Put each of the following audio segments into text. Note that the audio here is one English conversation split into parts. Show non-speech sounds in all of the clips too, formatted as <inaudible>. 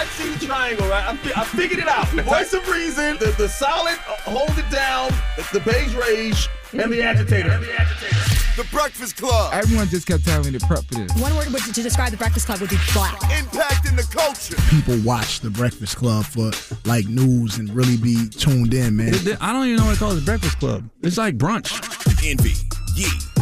I see the triangle, right? I, fi- I figured it out. <laughs> Voice of reason, the, the solid, uh, hold it down, the beige rage, and the agitator. And The agitator. The Breakfast Club. Everyone just kept telling me to prep for this. One word would, to describe the Breakfast Club would be black. Impacting the culture. People watch the Breakfast Club for like news and really be tuned in, man. I don't even know what to call this Breakfast Club. It's like brunch. Envy, Yee,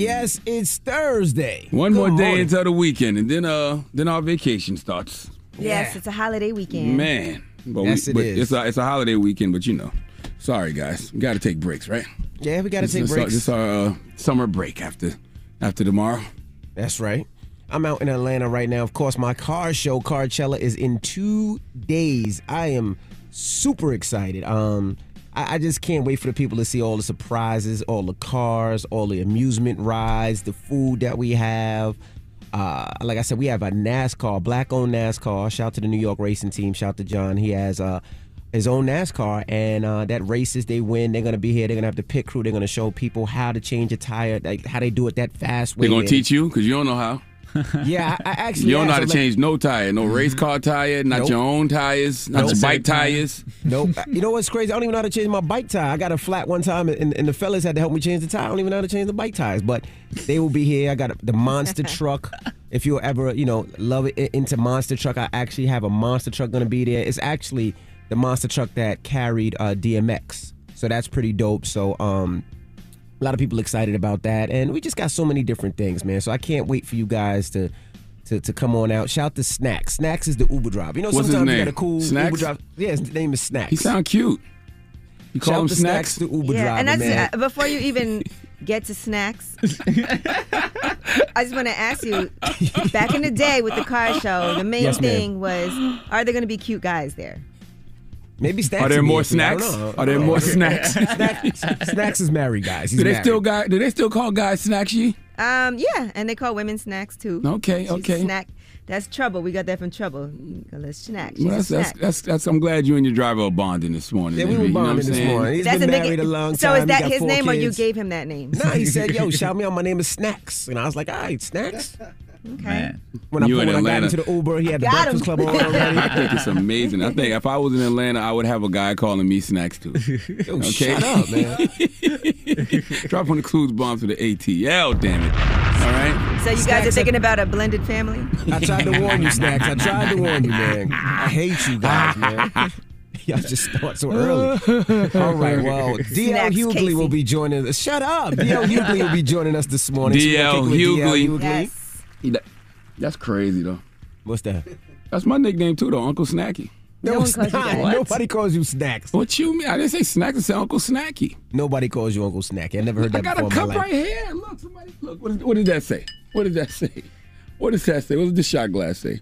Yes, it's Thursday. One Good more day morning. until the weekend, and then uh, then our vacation starts. Yes, Yeah. it's a holiday weekend. Man, but Yes, it but is. It's a it's a holiday weekend, but you know, sorry guys, we got to take breaks, right? Yeah, we got to This take is our- breaks. This is our uh, summer break after after tomorrow. That's right. I'm out in Atlanta right now. Of course, my car show, Carcella, is in two days. I am super excited. Um, I, I just can't wait for the people to see all the surprises, all the cars, all the amusement rides, the food that we have. Uh, like I said, we have a NASCAR, black-owned NASCAR. Shout out to the New York racing team. Shout out to John. He has uh, his own NASCAR, and uh, that races they win. They're gonna be here. They're gonna have the pit crew. They're gonna show people how to change a tire, like how they do it that fast. They're gonna teach you because you don't know how. <laughs> yeah, I, I actually You don't know how asked, to I'm like, change no tire, no race car tire, not Nope. your own tires, not Nope. your bike tires. Nope. <laughs> you know what's crazy? I don't even know how to change my bike tire. I got a flat one time, and, and the fellas had to help me change the tire. I don't even know how to change the bike tires, but they will be here. I got a, the monster <laughs> truck. If you're ever, you know, love it into monster truck, I actually have a monster truck going to be there. It's actually the monster truck that carried uh, DMX, so that's pretty dope. So, um, a lot of people excited about that, and we just got so many different things, man. So I can't wait for you guys to. To, to come on out. Shout to Snacks. Snacks is the Uber driver. You know, What's his sometimes you name? got a cool Snacks? Uber driver. Yeah, his name is Snacks. He sound cute. You call Shout him to snacks? Snacks, the Uber yeah, driver, and that's man. uh, before you even <laughs> get to snacks. I just want to ask you. Back in the day with the car show, the main Yes, ma'am. thing was: Are there going to be cute guys there? Maybe Snacks. Are there more a thing. I don't snacks? Are there more snacks? Snacks, snacks is married, guys. He's do they married. still got? Do they still call guys snacks? Um, yeah, and they call women snacks too. Okay, She's a okay. Snack. That's trouble. We got that from trouble. Let's snack. Well, that's, that's, snack. that's, that's, I'm glad you and your driver are bonding this morning. Yeah, we Envy, were you know bonding this saying? morning. He's That's been a big- married a long time. So is that his four name, or you gave him that name? No, he <laughs> said, "Yo, shout me out. My name is Snacks," and I was like, "All right, Snacks." Okay. When I, You put, in when I got into the Uber, he had the Got Breakfast him. Club on <laughs> already. I think it's amazing. I think if I was in Atlanta, I would have a guy calling me snacks too. <laughs> Yo, Okay. shut up, man. Drop on the clues bomb to the ATL, damn it. All right. So you guys are are- thinking about a blended family? I tried to warn you, Snacks. I tried to warn you, man. <laughs> I hate you guys, man. <laughs> Y'all just start so early. All right, well, <laughs> DL Snacks Hughley Casey. will be joining us. Shut up. DL Hughley will be joining us this morning. So we're DL kicking with Hughley. Yes. He- that- That's crazy though. What's that? That's my nickname too, though, Uncle Snacky. No one it's calls you not. that. Nobody calls you Snacks. What you mean? I didn't say snacks. I said Uncle Snacky. Nobody calls you Uncle Snack. I never heard I that I got a before in my cup life. right here. Look, somebody. Look. What, is, what did that say? What did that say? What does that say? What does the shot glass say?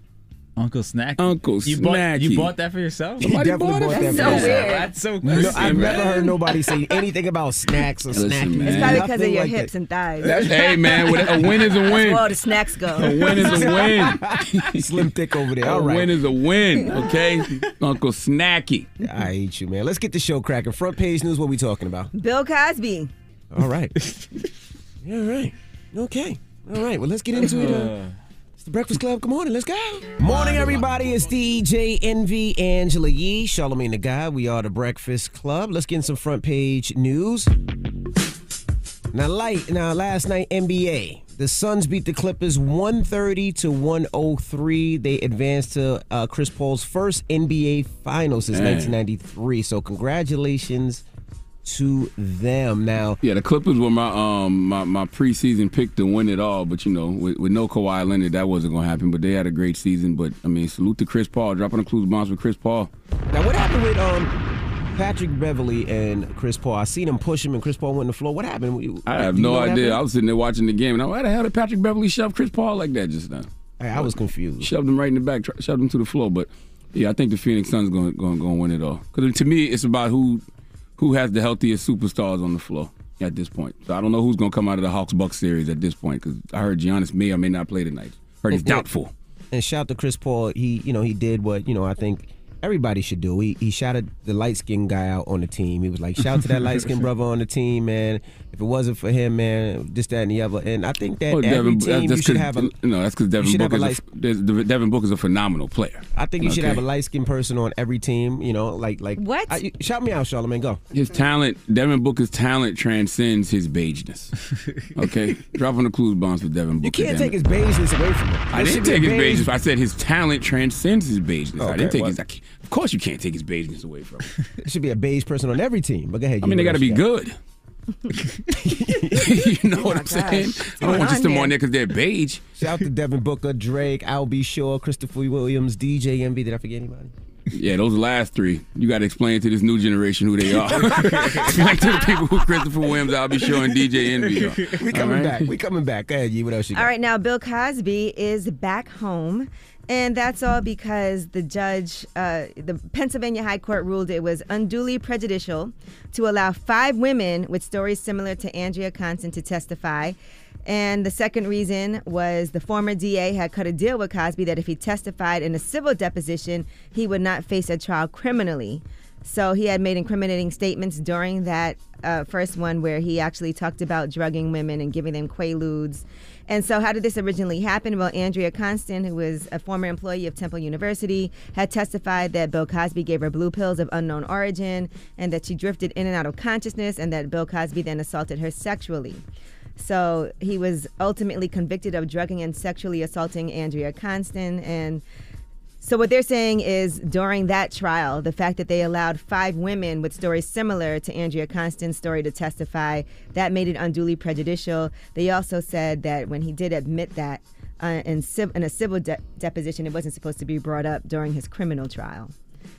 Uncle Snacky. Uncle you bought, Snacky. you bought that for yourself? He Somebody definitely bought it? bought that That's for so himself. weird. That's so No, I've man. never heard nobody say anything about snacks or Listen, snacking. man. It's probably because of your like hips that. and thighs. That's, hey man, with- a win is a win. That's win. where all the snacks go. A win is a <laughs> win. <laughs> Slim thick over there. All right. A win is a win. Okay, Uncle Snacky. I hate you, man. Let's get the show cracking. Front page news. What we talking about? Bill Cosby. All right. <laughs> All right. Okay. All right. Well, let's get into it. Uh, <laughs> it's the Breakfast Club. Good morning. Let's go. Morning, everybody. It's DJ Envy, Angela Yee, Charlamagne the Guy. We are the Breakfast Club. Let's get in some front page news. Now, light. Now, last night NBA. The Suns beat the Clippers 130 to 103. They advanced to uh, Chris Paul's first NBA Finals since Man. 1993. So, congratulations to them. Now, Yeah, the Clippers were my um my, my preseason pick to win it all, but you know, with, with no Kawhi Leonard, that wasn't gonna happen. But they had a great season. But I mean, salute to Chris Paul, dropping the clues bombs with Chris Paul. Now, what happened with um Patrick Beverley and Chris Paul? I seen him push him, and Chris Paul went on the floor. What happened? I have no what idea. I was sitting there watching the game, and I, why the hell did Patrick Beverley shove Chris Paul like that just now? Hey, I was confused. Shoved him right in the back, shoved him to the floor. But yeah, I think the Phoenix Suns going going going to win it all. Because to me, it's about who who has the healthiest superstars on the floor at this point. So I don't know who's going to come out of the Hawks Bucks series at this point because I heard Giannis may or may not play tonight. Heard he's doubtful. And shout to Chris Paul. He, you know, he did what you know. I think everybody should do. He he shouted the light skinned guy out on the team. He was like, "Shout to that light skinned <laughs> brother on the team, man. If it wasn't for him, man, this, that, and the other." And I think that Oh, every Devin, team you that's should 'cause- have a. no, that's because Devin should Booker a is a, there's- Devin Booker is a phenomenal player. I think you should have a light skinned person on every team. You know, like like What? I, shout me out, Charlamagne. Go. His talent, Devin Booker's talent transcends his beigeness. <laughs> Okay, dropping the clues bombs with Devin Booker. You can't take it. his beigeness away from him. I didn't take his beige- beigeness. I said his talent transcends his beigeness. I didn't take well- his. I can't- Of course, you can't take his beigeness away from him. <laughs> There should be a beige person on every team. But go ahead. I mean, they got to be else good. <laughs> <laughs> you know what I'm oh saying? I don't want just them on there because they're beige. you got? Shout to Devin Booker, Drake, Al B. Sure, Christopher Williams, DJ Envy. Did I forget anybody? Yeah, those last three. You got to explain to this new generation who they are. explain to the people who Christopher Williams, I'll be showing DJ Envy. Are. We coming right? back. We coming back. Go ahead, Yee. What else you got? All right, now Bill Cosby is back home. And that's all because the judge, uh, the Pennsylvania High Court ruled it was unduly prejudicial to allow five women with stories similar to Andrea Constand to testify. And the second reason was the former DA had cut a deal with Cosby that if he testified in a civil deposition, he would not face a trial criminally. So he had made incriminating statements during that uh, first one where he actually talked about drugging women and giving them quaaludes. And so, how did this originally happen? Well, Andrea Constand, who was a former employee of Temple University, had testified that Bill Cosby gave her blue pills of unknown origin and that she drifted in and out of consciousness and that Bill Cosby then assaulted her sexually. So he was ultimately convicted of drugging and sexually assaulting Andrea Constand. And so what they're saying is during that trial, the fact that they allowed five women with stories similar to Andrea Constand's story to testify, that made it unduly prejudicial. They also said that when he did admit that uh, in, in a civil de- deposition, it wasn't supposed to be brought up during his criminal trial.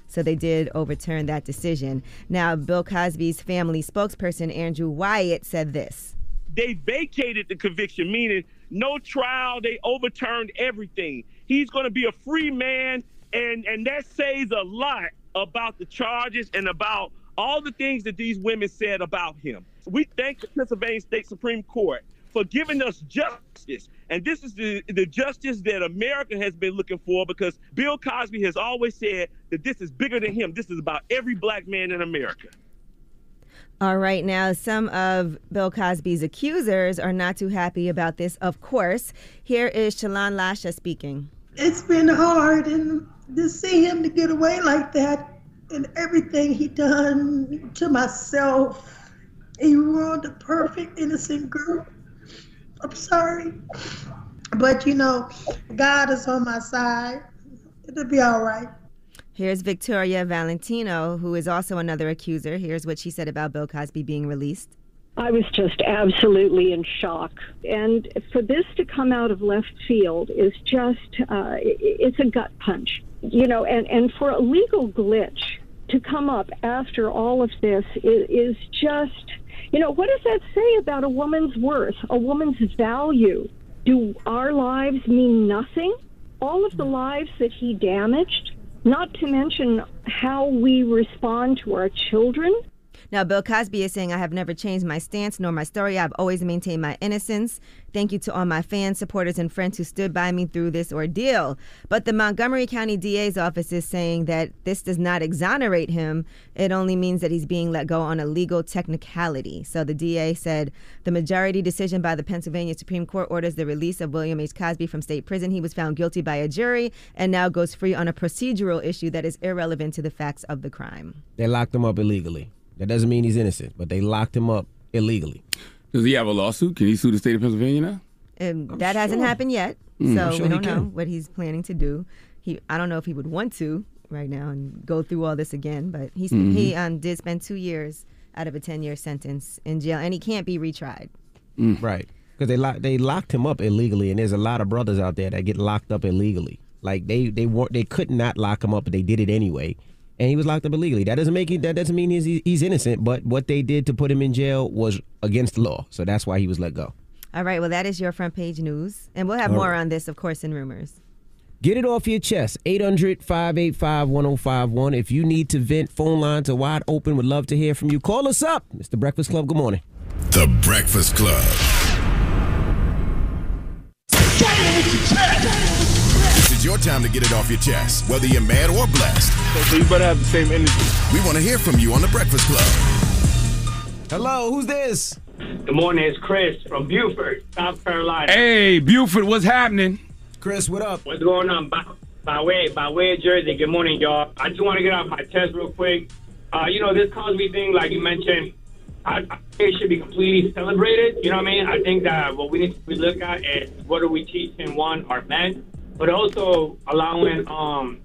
So they did overturn that decision. Now, Bill Cosby's family spokesperson, Andrew Wyatt, said this. they vacated the conviction, meaning no trial. They overturned everything. He's going to be a free man, and and that says a lot about the charges and about all the things that these women said about him. We thank the Pennsylvania State Supreme Court for giving us justice. And this is the, the justice that America has been looking for because Bill Cosby has always said that this is bigger than him. This is about every black man in America. All right, now some of Bill Cosby's accusers are not too happy about this, of course. Here is Chelan Lasha speaking. It's been hard and to see him to get away like that and everything he done to myself. He ruined a perfect innocent girl. I'm sorry. But you know, God is on my side. It'll be all right. Here's Victoria Valentino, who is also another accuser. Here's what she said about Bill Cosby being released. I was just absolutely in shock. And for this to come out of left field is just, uh, it's a gut punch. You know, and, and for a legal glitch to come up after all of this is, is just, you know, what does that say about a woman's worth, a woman's value? Do our lives mean nothing? All of the lives that he damaged, not to mention how we respond to our children. Now, Bill Cosby is saying, I have never changed my stance nor my story. I've always maintained my innocence. Thank you to all my fans, supporters, and friends who stood by me through this ordeal. But the Montgomery County DA's office is saying that this does not exonerate him. It only means that he's being let go on a legal technicality. So the DA said the majority decision by the Pennsylvania Supreme Court orders the release of William H. Cosby from state prison. He was found guilty by a jury and now goes free on a procedural issue that is irrelevant to the facts of the crime. They locked him up illegally. That doesn't mean he's innocent, but they locked him up illegally. Does he have a lawsuit? Can he sue the state of Pennsylvania now? Um, that hasn't happened yet, Mm, so sure we don't know what he's planning to do. He, I don't know if he would want to right now and go through all this again, but he's, Mm-hmm. he um, did spend two years out of a ten-year sentence in jail, and he can't be retried. Right. Because they lock, they locked him up illegally, and there's a lot of brothers out there that get locked up illegally. Like they they weren't they could not lock him up, but they did it anyway, and he was locked up illegally. That doesn't make it. That doesn't mean he's he's innocent. But what they did to put him in jail was against the law, so that's why he was let go. All right, well, that is your front page news, and we'll have All more right. on this, of course, in rumors. Get it off your chest. 800 585 1051. If you need to vent, phone lines are wide open. Would love to hear from you. Call us up. It's the Breakfast Club. Good morning. The Breakfast Club. This your time to get it off your chest, whether you're mad or blessed. So you better have the same energy. We want to hear from you on The Breakfast Club. Hello, who's this? Good morning, it's Chris from Beaufort, South Carolina. Hey, Beaufort, what's happening? Chris, what up? What's going on? By, by way by way of Jersey, good morning, y'all. I just want to get off my chest real quick. Uh, you know, this Cosby thing, like you mentioned, I, I think it should be completely celebrated. You know what I mean? I think that what we need to look at is what are we teaching, one, our men, but also allowing, um,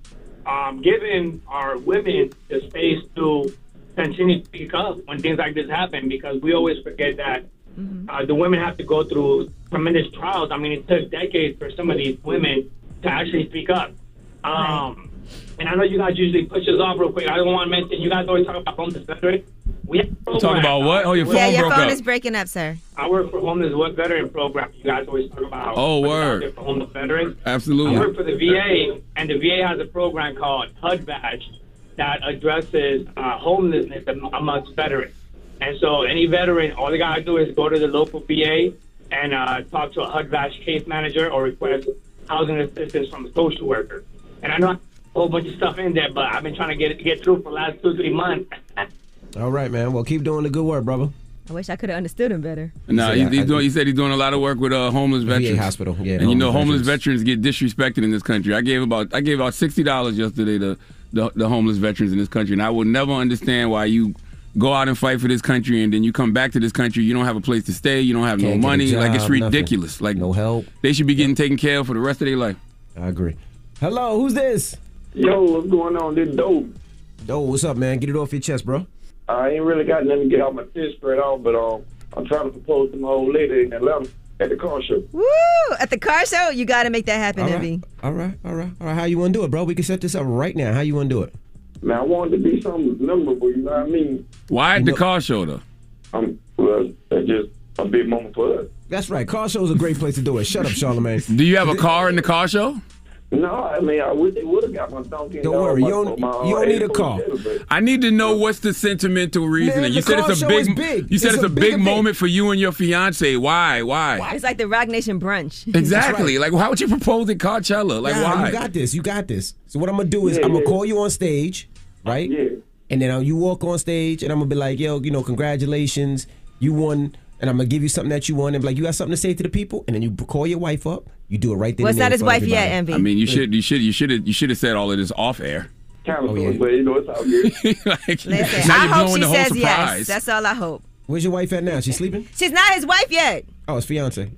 um, giving our women the space to continue to speak up when things like this happen because we always forget that uh, the women have to go through tremendous trials. I mean, it took decades for some of these women to actually speak up. Um, And I know you guys usually push us off real quick. I don't want to mention, you guys always talk about homeless veterans. We have Talk about what? Oh, your phone yeah, your broke phone up. is breaking up, sir. I work for homeless what veteran program. You guys always talk about. Oh, what's word. For homeless veterans. Absolutely. I work for the VA, and the VA has a program called HUD-VASH that addresses uh, homelessness amongst veterans. And so, any veteran, all they gotta do is go to the local VA and uh, talk to a HUD-VASH case manager or request housing assistance from a social worker. And I know I have a whole bunch of stuff in there, but I've been trying to get get through for the last two three months. <laughs> All right, man. Well, keep doing the good work, brother. I wish I could have understood him better. No, So, he, yeah, he's I- doing, he said he's doing a lot of work with uh, homeless VA veterans. hospital, yeah, and you know, homeless homeless veterans. get disrespected in this country. I gave about I gave out sixty dollars yesterday to the, the homeless veterans in this country, and I will never understand why you go out and fight for this country, and then you come back to this country, you don't have a place to stay, you don't have Can't no get a money. like it's job, nothing. ridiculous. Like no help. They should be getting taken care of for the rest of their life. I agree. Hello, who's this? Yo, what's going on? This dope. Dope, what's up, man? Get it off your chest, bro. I ain't really got nothing to get off my chest straight off, but um, I'm trying to propose to my old lady in Atlanta at the car show. Woo! At the car show, you got to make that happen, All Envy. right, all right, all right, all right. How you want to do it, bro? We can set this up right now. How you want to do it? Man, I wanted to be something memorable, you know what I mean? Why at the car show though? Um, well, that's just a big moment for us. That's right. Car show is a great place to do it. Shut up, Charlamagne. Do you have a car in the car show? No, I mean, I wish they would have got my donkey. and Don't worry, my- you don't- my, uh, you don't need a 84 car. But- I need to know what's the sentimental reasoning. Man, you said it's a big, big. You said It's it's, a a big big moment for you and your fiance. Why? Why? It's like the Roc Nation brunch. <laughs> Exactly. Like, how would you propose at Coachella? Like, Nah, why? You got this. You got this. So what I'm gonna do is Yeah, I'm gonna yeah. call you on stage, right? Yeah. And then uh, you walk on stage, and I'm gonna be like, yo, you know, congratulations, you won. And I'm gonna give you something that you want, and be like, you got something to say to the people, and then you call your wife up. You do it right there. What's and there not his wife yet, everybody. Envy? I mean, you should, you should, you should have, you should have said all of this off air. Oh, yeah. but you know, it's all <laughs> good. like, Listen, now I you're hope she the whole says yes. That's all I hope. Where's your wife at now? She's sleeping? She's not his wife yet. Oh, it's fiance.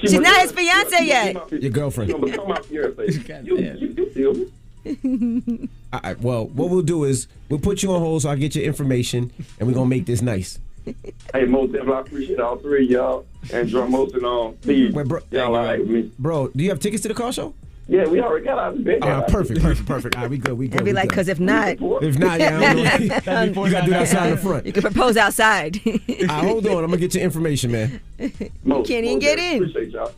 She's not his fiance yet. Your girlfriend. You know, become my fiance. You, you, you feel me? <laughs> All right. Well, what we'll do is we'll put you on hold so I get your information, and we're gonna make this nice. <laughs> Hey, most definitely, I appreciate all three of y'all and Dramos and um, Steve. Wait, bro. Y'all all right with me? Bro, do you have tickets to the car show? Yeah, we already got out of bed. All right, perfect, perfect, perfect. All right, we good, we good. And be we like, because if not, If not, yeah, I don't know. <laughs> <laughs> you gotta do that outside the front. you can propose outside. All right, ah, hold on. I'm gonna get your information, man. Most, can't even get in. Appreciate y'all.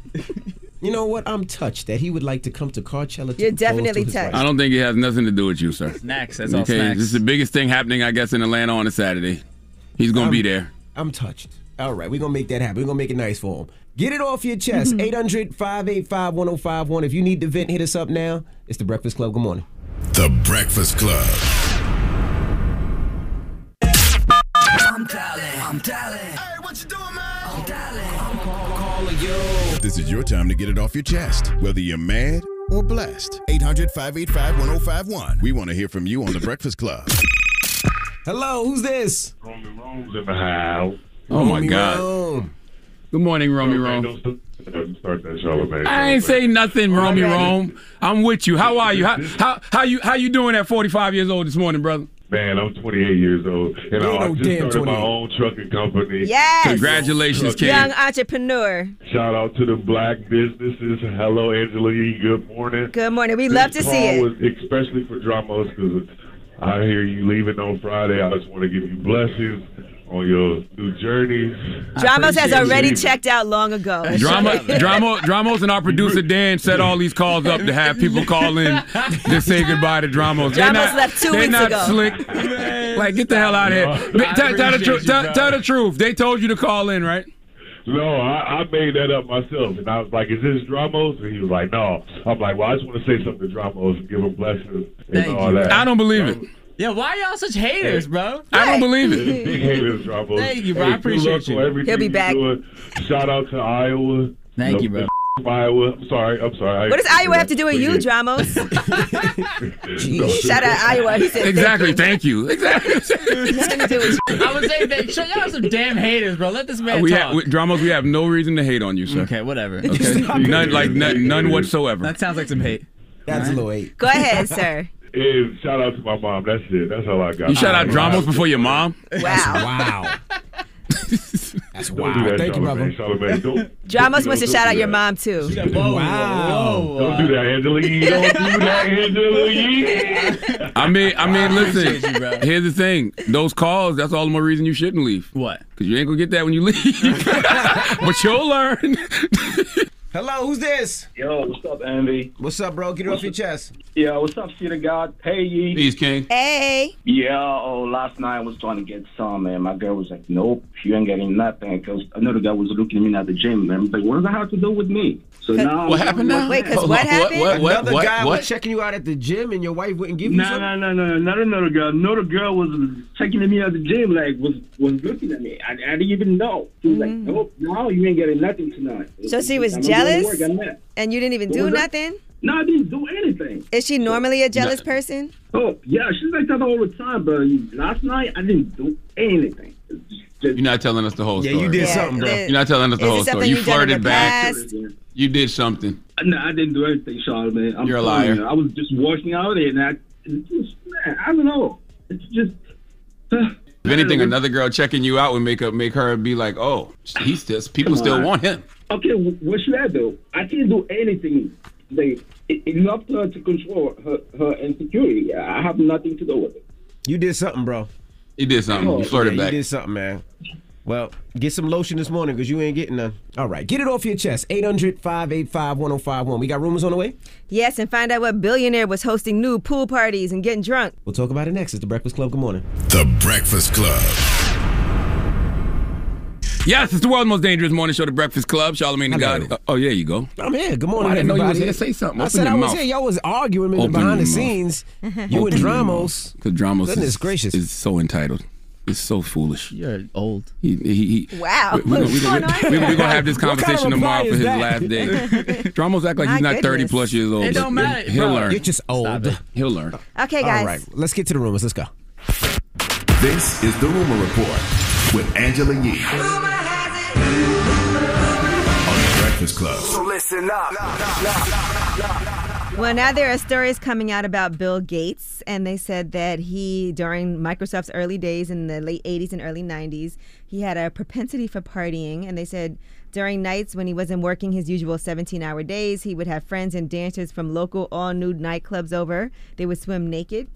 You know what? I'm touched that he would like to come to Coachella. To You're definitely to his touched. wife. I don't think it has nothing to do with you, sir. Snacks. That's all Okay, snacks. this is the biggest thing happening, I guess, in Atlanta on a Saturday. He's gonna be there. I'm touched. All right, we're gonna make that happen. We're gonna make it nice for him. Get it off your chest. Mm-hmm. 800 585 1051. If you need to vent, hit us up now. It's the Breakfast Club. Good morning. The Breakfast Club. I'm dialing. I'm dialing. Hey, what you doing, man? I'm dialing. I'm calling you. This is your time to get it off your chest, whether you're mad or blessed. 800 585 1051. We want to hear from you on The Breakfast Club. Hello, who's this? Roman Rome's in the house. Oh my Romy God. Rome. Good morning, Romy Rome. Don't start that, Charlamagne. I ain't say nothing, Romy Rome. I'm with you. How are you? How how how you how you doing at 45 years old this morning, brother? Man, I'm 28 years old, and ain't I no just damn started my own trucking company. yes. Congratulations, kid. Young entrepreneur. Shout out to the black businesses. Hello, Angela E. Good morning. Good morning. We love to This see call it. Was especially for Dramos because I hear you leaving on Friday. I just want to give you blessings on your new journeys. Dramos has already checked. checked out long ago. <laughs> Drama, drama, Dramos, and our producer Dan set all these calls up to have people call in to say goodbye to Dramos. They're Dramos not- left two they're weeks not ago. Slick. Like, get the hell out of here. Tell, tell the appreciate truth. you, Tell, tell the truth. They told you to call in, right? No, I, I made that up myself, and I was like, "Is this Dramos?" And he was like, "No." I'm like, "Well, I just want to say something to Dramos and give him blessings and Thank all you, that." I don't believe it. Yeah, why y'all such haters, bro? I don't believe it. Big haters, Dramos. Thank you, bro. I Hey, good appreciate luck you. on everything He'll be back. doing. Shout out to Iowa. Thank you, bro. Iowa. I'm sorry. I'm sorry. What does Iowa have to do with you, Dramos? <laughs> <laughs> Shout out Iowa. He <laughs> said Exactly. Thank you. Exactly. Nothing to do with you. I would say that show y'all some damn haters, bro. Let this man we talk. have we, Dramos. We have no reason to hate on you, sir. okay, whatever. Okay. none, like none, none whatsoever. That sounds like some hate. That's a little eight. Go ahead, sir. And shout out to my mom. That's it. That's all I got. You shout out Dramos before your mom. Wow. Wow. That's Don't wow. do that, Thank you, brother. Charlamagne. Charlamagne, don't- Dramos <laughs> don't- wants to shout out your mom too. Wow. Don't do that, Angela Yee. Don't do that, <laughs> Angela Yee. I mean, I mean, listen. you, here's the thing: those calls. That's all the more reason you shouldn't leave. What? Because you ain't gonna get that when you leave. <laughs> but you'll learn. Hello, who's this? Yo, what's up, Andy? What's up, bro? Get it off your chest. Yeah, what's up, Cedar God? Hey, ye. Peace, King. Hey. Yeah, oh, last night I was trying to get some, and my girl was like, nope, you ain't getting nothing, because another guy was looking at me at the gym, and I was like, what does that have to do with me? So now... What happened now? Wait, 'cause Hold what happened? What? What? Another What? guy what? was checking you out at the gym and your wife wouldn't give you No, something? no, no, no, not another girl. Another girl was checking at me at the gym, like, was was looking at me. I, I didn't even know. She was like, nope, no, you ain't getting nothing tonight. Mm. So she was I'm doing jealous? work, And you didn't even What do was that? nothing? No, I didn't do anything. Is she normally a jealous person? Oh, yeah, she's like that all the time, but last night I didn't do anything. Just- You're not telling us the whole Yeah, story. you did Yeah, something, bro. the- You're not telling us the whole story. You you've done in flirted back. You did something. Uh, no, I didn't do anything, Charlamagne. I'm You're a liar. you, I was just walking out there, and I, it's just, man, I don't know. It's just. Uh, if anything, another girl checking you out would make her make her be like, "Oh, he's still people still want him." Okay, what should I do? I can't do anything. Like, it, it's up to her to control her, her insecurity. I have nothing to do with it. You did something, bro. He did something. Oh, you flirted yeah, back. You did something, man. Well, get some lotion this morning because you ain't getting none. All right, get it off your chest. 800 585 1051. We got rumors on the way? Yes, and find out what billionaire was hosting new pool parties and getting drunk. We'll talk about it next. It's The Breakfast Club. Good morning. The Breakfast Club. Yes, it's the world's most dangerous morning show, The Breakfast Club. Charlamagne the Hello. God. Uh, oh, yeah, you go. I'm here. Good morning, Oh, I didn't know you was everybody. here. Say something. I Open said your I was mouth. here. Y'all was arguing maybe Open behind the mouth. scenes. <laughs> You and Dramos. Because Dramos Goodness is, gracious. is so entitled. It's so foolish. You're old. He, he, he, Wow. We're What's going on we, here? are going to have this What kind of conversation tomorrow for his that? last day. <laughs> Dramos act like he's My not 30 plus years old. It don't matter, He'll bro. learn. You're just old. He'll learn. Okay, guys. All right, let's get to the rumors. Let's go. This is the Rumor Report with Angela Yee. On the Breakfast Club. So listen up. Well, now there are stories coming out about Bill Gates, and they said that he, during Microsoft's early days in the late 80s and early 90s, he had a propensity for partying. And they said during nights when he wasn't working his usual 17 hour days, he would have friends and dancers from local all nude nightclubs over. They would swim naked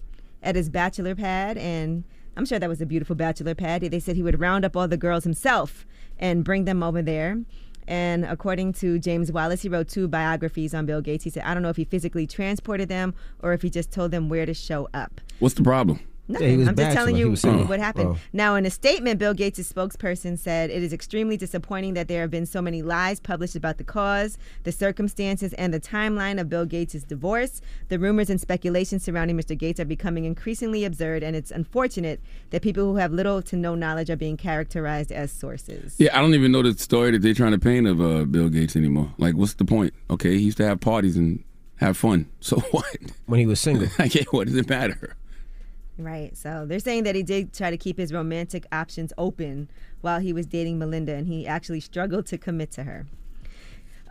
at his bachelor pad, and I'm sure that was a beautiful bachelor pad. They said he would round up all the girls himself and bring them over there. And according to James Wallace, he wrote two biographies on Bill Gates. He said, I don't know if he physically transported them or if he just told them where to show up. What's the problem? Nothing. he was I'm just telling you was what happened. Oh. Now, in a statement, Bill Gates' spokesperson said it is extremely disappointing that there have been so many lies published about the cause, the circumstances, and the timeline of Bill Gates' divorce. The rumors and speculations surrounding Mr. Gates are becoming increasingly absurd, and it's unfortunate that people who have little to no knowledge are being characterized as sources. Yeah, I don't even know the story that they're trying to paint of uh, Bill Gates anymore. Like, what's the point? Okay, he used to have parties and have fun. <laughs> So what? When he was single. Like, <laughs> yeah, what does it matter? Right. So they're saying that he did try to keep his romantic options open while he was dating Melinda, and he actually struggled to commit to her.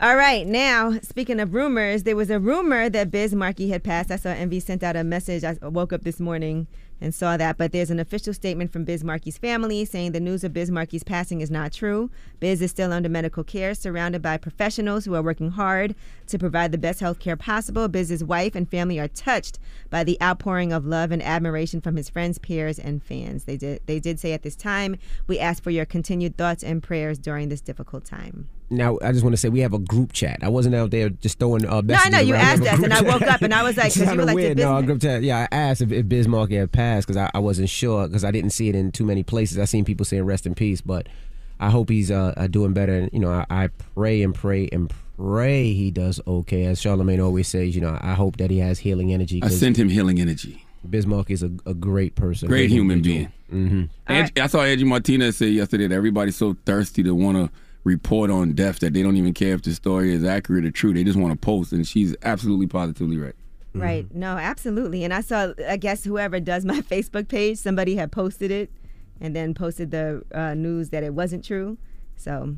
All right. Now, speaking of rumors, there was a rumor that Biz Markie had passed. I saw Envy sent out a message. I woke up this morning and saw that. But there's an official statement from Biz Markie's family saying the news of Biz Markie's passing is not true. Biz is still under medical care, surrounded by professionals who are working hard to provide the best health care possible. Biz's wife and family are touched by the outpouring of love and admiration from his friends, peers, and fans. They did they did say at this time, we ask for your continued thoughts and prayers during this difficult time. Now, I just want to say we have a group chat. I wasn't out there just throwing uh, No, I know you around. Asked have us, and I woke up and I was <laughs> like, It's because you were kinda like, weird. did No, Biz- group chat. Yeah, I asked if, if Biz Markie had passed because I, I wasn't sure because I didn't see it in too many places. I seen people saying rest in peace, but I hope he's uh, uh, doing better. And you know, I, I pray and pray and pray he does okay. As Charlamagne always says, you know, I hope that he has healing energy. I sent him healing energy. Biz Markie is a, a great person, Great human being. Mm-hmm. Angie, I saw Angie Martinez say yesterday that everybody's so thirsty to want to report on death that they don't even care if the story is accurate or true. They just want to post, and she's absolutely positively right. Right. No, absolutely. And I saw, I guess whoever does my <laughs> Facebook page, somebody had posted it and then posted the uh, news that it wasn't true. So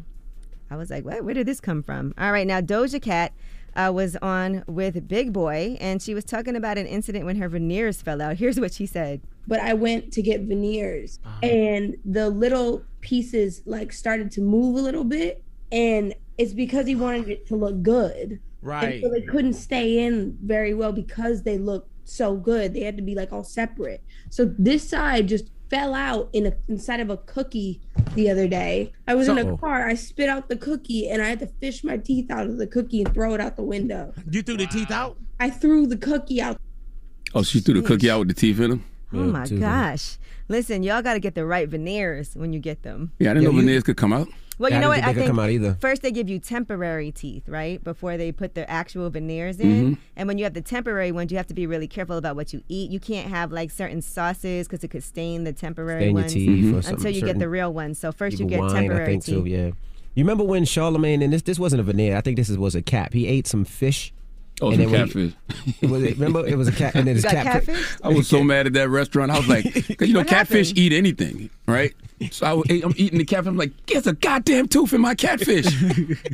I was like, what? Where did this come from? All right. Now, Doja Cat uh, was on with Big Boy and she was talking about an incident when her veneers fell out. Here's what she said. but I went to get veneers and the little pieces like started to move a little bit and it's because he wanted it to look good. Right. And so they couldn't stay in very well because they looked so good. They had to be like all separate. So this side just fell out in a inside of a cookie the other day. I was in a car, I spit out the cookie and I had to fish my teeth out of the cookie and throw it out the window. You threw the teeth out? I threw the cookie out Oh, she threw the cookie out with the teeth in them. Oh my gosh. Listen, y'all got to get the right veneers when you get them. Yeah, I didn't know veneers could come out. Well, you know what? I think come out either. first they give you temporary teeth, right? Before they put the actual veneers in. Mhm. And when you have the temporary ones, you have to be really careful about what you eat. You can't have like certain sauces because it could stain the temporary Stain your ones teeth or until something you get the real ones. So first you get wine, temporary I think teeth. so. Yeah. You remember when Charlamagne and this this wasn't a veneer. I think this was a cap. He ate some fish. Oh, and some then catfish. He, <laughs> was it, remember it was a cat and then <laughs> his You got cat. catfish? I was so mad at that restaurant. I was like, <laughs> because you know, catfish eat anything, right? So I, I'm eating the catfish. I'm like, there's a goddamn tooth in my catfish. <laughs>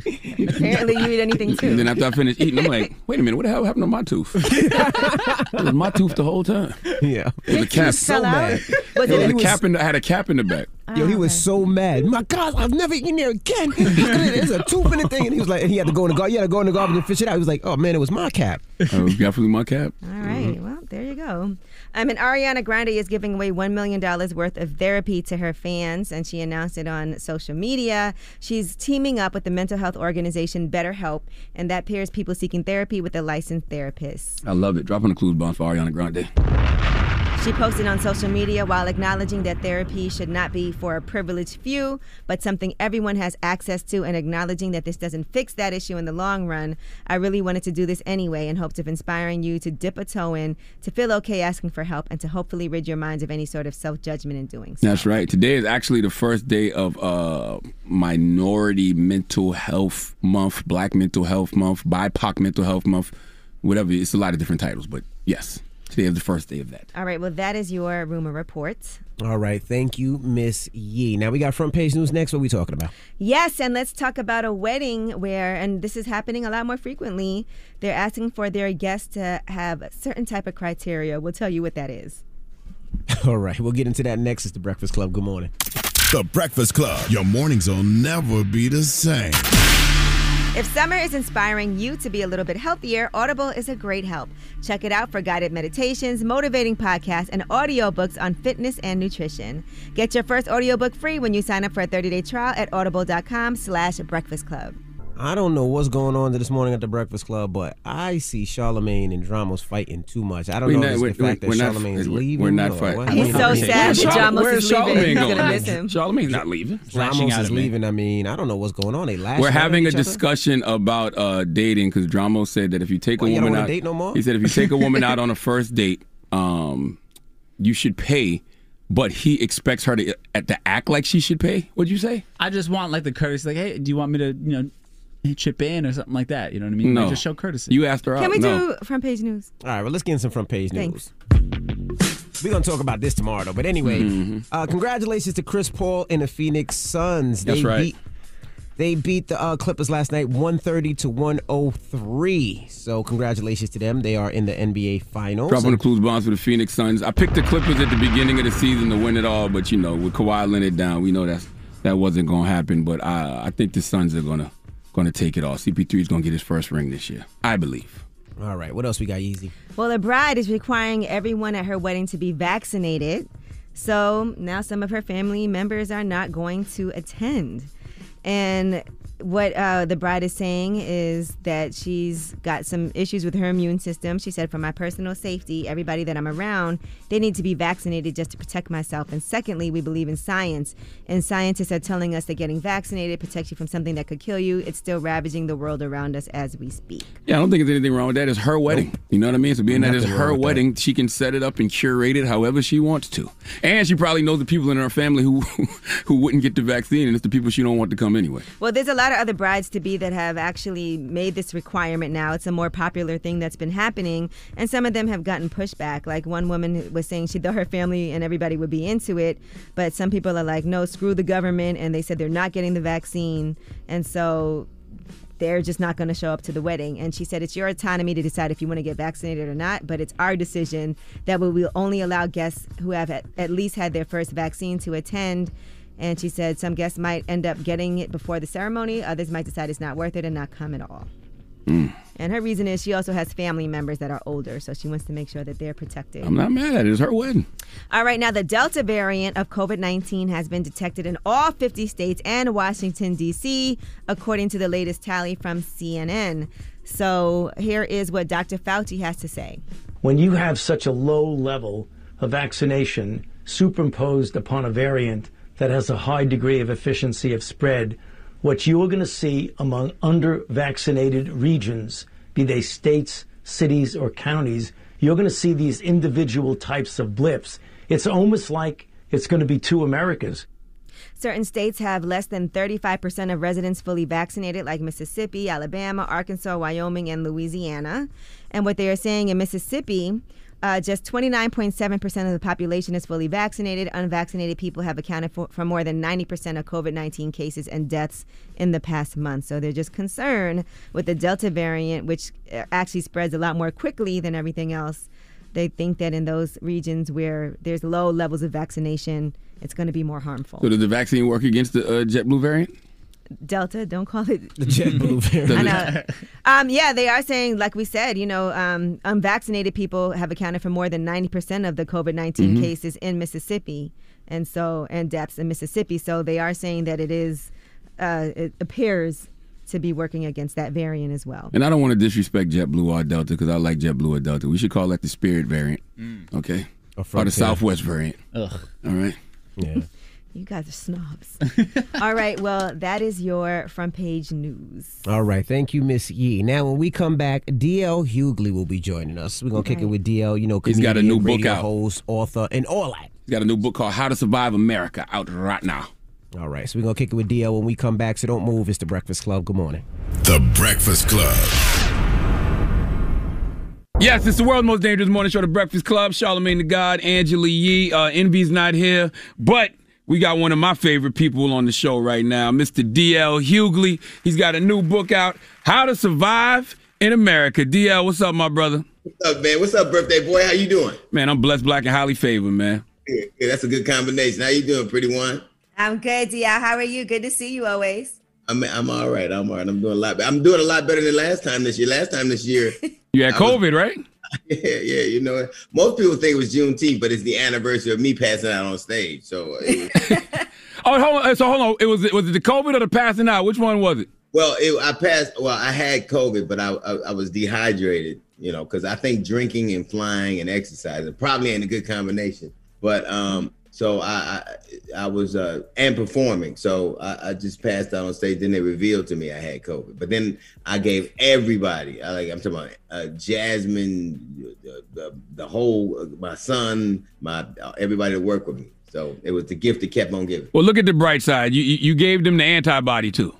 Apparently you eat anything too. and too. then after I finished eating, I'm like, wait a minute, what the hell happened to my tooth? <laughs> it was my tooth the whole time. Yeah. It was a cap. so mad. Was It it was a- a cap in the, I had a cap in the back. Yo, he was so mad. My God, I've never eaten there again. <laughs> There's a tooth in the thing, and he was like, and he had to go in the gar- he had to go in the garbage and fish it out. He was like, oh man, it was my cap. Oh, it was definitely my cap. All right. Well, there you go. Um, and Ariana Grande is giving away $1 million worth of therapy to her fans, and she announced it on social media. She's teaming up with the mental health organization BetterHelp, and that pairs people seeking therapy with a licensed therapist. I love it. Dropping the clues bomb for Ariana Grande. She posted on social media while acknowledging that therapy should not be for a privileged few, but something everyone has access to, and acknowledging that this doesn't fix that issue in the long run. I really wanted to do this anyway in hopes of inspiring you to dip a toe in, to feel okay asking for help, and to hopefully rid your minds of any sort of self judgment in doing so. That's right. Today is actually the first day of uh, Minority Mental Health Month, Black Mental Health Month, BIPOC Mental Health Month, whatever. It's a lot of different titles, but yes, today is the first day of that. All right, well, that is your rumor report. All right, thank you, Miss Yee. Now we got front page news next. What are we talking about? Yes, and let's talk about a wedding where, and this is happening a lot more frequently, they're asking for their guests to have a certain type of criteria. We'll tell you what that is. <laughs> All right, we'll get into that next. It's the Breakfast Club. Good morning. The Breakfast Club. Your mornings will never be the same. If summer is inspiring you to be a little bit healthier, Audible is a great help. Check it out for guided meditations, motivating podcasts, and audiobooks on fitness and nutrition. Get your first audiobook free when you sign up for a 30-day trial at audible.com slash breakfast club. I don't know what's going on this morning at the Breakfast Club, but I see Charlamagne and Dramos fighting too much. I don't We know not- if it's the fact that we're not- Charlamagne's we're- leaving. we're not or fighting. what. He's so sad that Dramos Where's is leaving. Charlamagne He's going? gonna miss him. Charlamagne's not leaving. Dramos is leaving. I mean, I don't know what's going on. They lashing We're having a each other? discussion about uh, dating because Dramos said that if you take Well, a you don't woman out, date no more? he said if you take a woman out <laughs> on a first date, um, you should pay, but he expects her to, to act like she should pay. What'd you say? I just want like the courtesy, like, hey, do you want me to, you know, chip in or something like that? You know what I mean? No. Like, just show courtesy. You asked her Can we do front page news? All right, well, let's get in some front page news. We're going to talk about this tomorrow, though. But anyway, Mm-hmm. uh, congratulations to Chris Paul and the Phoenix Suns. That's they right. beat They beat the uh, Clippers last night 130 to 103. So congratulations to them. They are in the NBA Finals. Dropping the clues bombs for the Phoenix Suns. I picked the Clippers at the beginning of the season to win it all, but you know, with Kawhi Leonard down, we know that's that wasn't going to happen. But I, I think the Suns are gonna gonna take it all. CP3 is gonna get his first ring this year, I believe. All right, what else we got, Easy? Well, the bride is requiring everyone at her wedding to be vaccinated. So now some of her family members are not going to attend. And what uh, the bride is saying is that she's got some issues with her immune system. She said, for my personal safety, everybody that I'm around, they need to be vaccinated just to protect myself. And secondly, we believe in science. And scientists are telling us that getting vaccinated protects you from something that could kill you. It's still ravaging the world around us as we speak. Yeah, I don't think there's anything wrong with that. It's her wedding. You know what I mean? So being that it's her with that. wedding, she can set it up and curate it however she wants to. And she probably knows the people in her family who <laughs> who wouldn't get the vaccine, and it's the people she don't want to come anyway. Well, there's a lot of other brides to be that have actually made this requirement now. It's a more popular thing that's been happening, and some of them have gotten pushback. Like one woman was saying she thought her family and everybody would be into it, but some people are like, no, screw the government, and they said they're not getting the vaccine, and so they're just not going to show up to the wedding. And she said, It's your autonomy to decide if you want to get vaccinated or not, but it's our decision that we will only allow guests who have at, at least had their first vaccine to attend. And she said some guests might end up getting it before the ceremony, others might decide it's not worth it and not come at all. Hmm. And her reason is she also has family members that are older, so she wants to make sure that they're protected. I'm not mad at it. It's her wedding. All right, now the Delta variant of COVID 19 has been detected in all 50 states and Washington, D.C., according to the latest tally from CNN. So here is what Dr. Fauci has to say. when you have such a low level of vaccination superimposed upon a variant that has a high degree of efficiency of spread, what you are going to see among under vaccinated regions, be they states, cities, or counties, you're going to see these individual types of blips. It's almost like it's going to be two Americas. Certain states have less than 35% of residents fully vaccinated, like Mississippi, Alabama, Arkansas, Wyoming, and Louisiana. And what they are saying in Mississippi, uh, just 29.7% of the population is fully vaccinated. Unvaccinated people have accounted for, for more than 90% of COVID 19 cases and deaths in the past month. So they're just concerned with the Delta variant, which uh, actually spreads a lot more quickly than everything else. They think that in those regions where there's low levels of vaccination, it's going to be more harmful. So does the vaccine work against the uh, JetBlue variant? Delta, don't call it The JetBlue <laughs> variant. I know. <laughs> Um, yeah, they are saying, like we said, you know, um, unvaccinated people have accounted for more than 90% of the COVID 19 Mhm. cases in Mississippi and so, and deaths in Mississippi. So they are saying that it is, uh, it appears to be working against that variant as well. And I don't want to disrespect JetBlue or Delta because I like JetBlue or Delta. We should call that the Spirit variant, okay? Or Or the Southwest variant. Ugh. All right. Yeah. You guys are snobs. <laughs> All right, well, that is your front page news. All right, thank you, Miss Yee. Now, when we come back, DL Hughley will be joining us. We're gonna kick it with DL. You know, He's got a comedian, new book out. host, author, and all that. He's got a new book called How to Survive America out right now. All right, so we're gonna kick it with DL when we come back. So don't move. It's the Breakfast Club. Good morning. The Breakfast Club. Yes, it's the world's most dangerous morning show, The Breakfast Club. Charlamagne the God, Angela Yee. Uh, Envy's not here, but we got one of my favorite people on the show right now, Mr. DL Hughley. He's got a new book out, How to Survive in America. DL, what's up, my brother? What's up, man? What's up, birthday boy? How you doing? Man, I'm blessed, black, and highly favored, man. Yeah, yeah, that's a good combination. How you doing, pretty one? I'm good, DL. How are you? Good to see you always. I'm I'm all right. I'm all right. I'm doing a lot. I'm doing a lot better than last time this year. Last time this year, You had I was- COVID, right? <laughs> yeah, yeah. You know, most people think it was Juneteenth, but it's the anniversary of me passing out on stage. So, uh, <laughs> Oh, hold on. So hold on. It was was it the COVID or the passing out? Which one was it? well, it, I passed. Well, I had COVID, but I I, I was dehydrated. You know, because I think drinking and flying and exercising probably ain't a good combination. But um, so I I, I was uh and performing, so I, I just passed out on stage. Then they revealed to me I had COVID. But then I gave everybody. I like I'm talking about uh, Jasmine, the, the, the whole uh, my son, my uh, everybody that worked with me. So it was the gift that kept on giving. Well, look at the bright side. You you gave them the antibody too.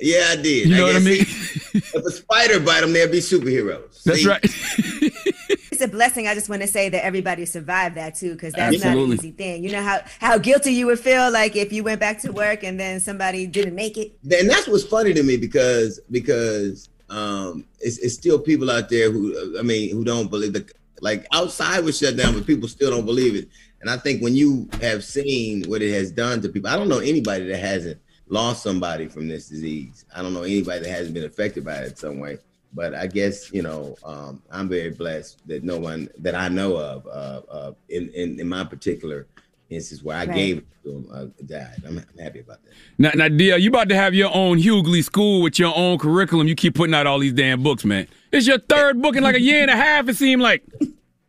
Yeah, I did. You know what I mean? see, if a spider bite them, they'd be superheroes. That's See? right. <laughs> it's a blessing. I just want to say that everybody survived that too, because that's not Absolutely. an easy thing. You know how how guilty you would feel like if you went back to work and then somebody didn't make it. and that's what's funny to me because because um it's, it's still people out there who I mean who don't believe the like outside was shut down, but people still don't believe it. And I think when you have seen what it has done to people, I don't know anybody that hasn't lost somebody from this disease. I don't know anybody that hasn't been affected by it in some way. But I guess you know um, I'm very blessed that no one that I know of uh, uh, in, in in my particular instance where I Right. gave it to them uh, died. I'm, I'm happy about that. Now, now, Dia, you about to have your own Hughley school with your own curriculum. You keep putting out all these damn books, man. It's your third book in like a year and a half. It seemed like.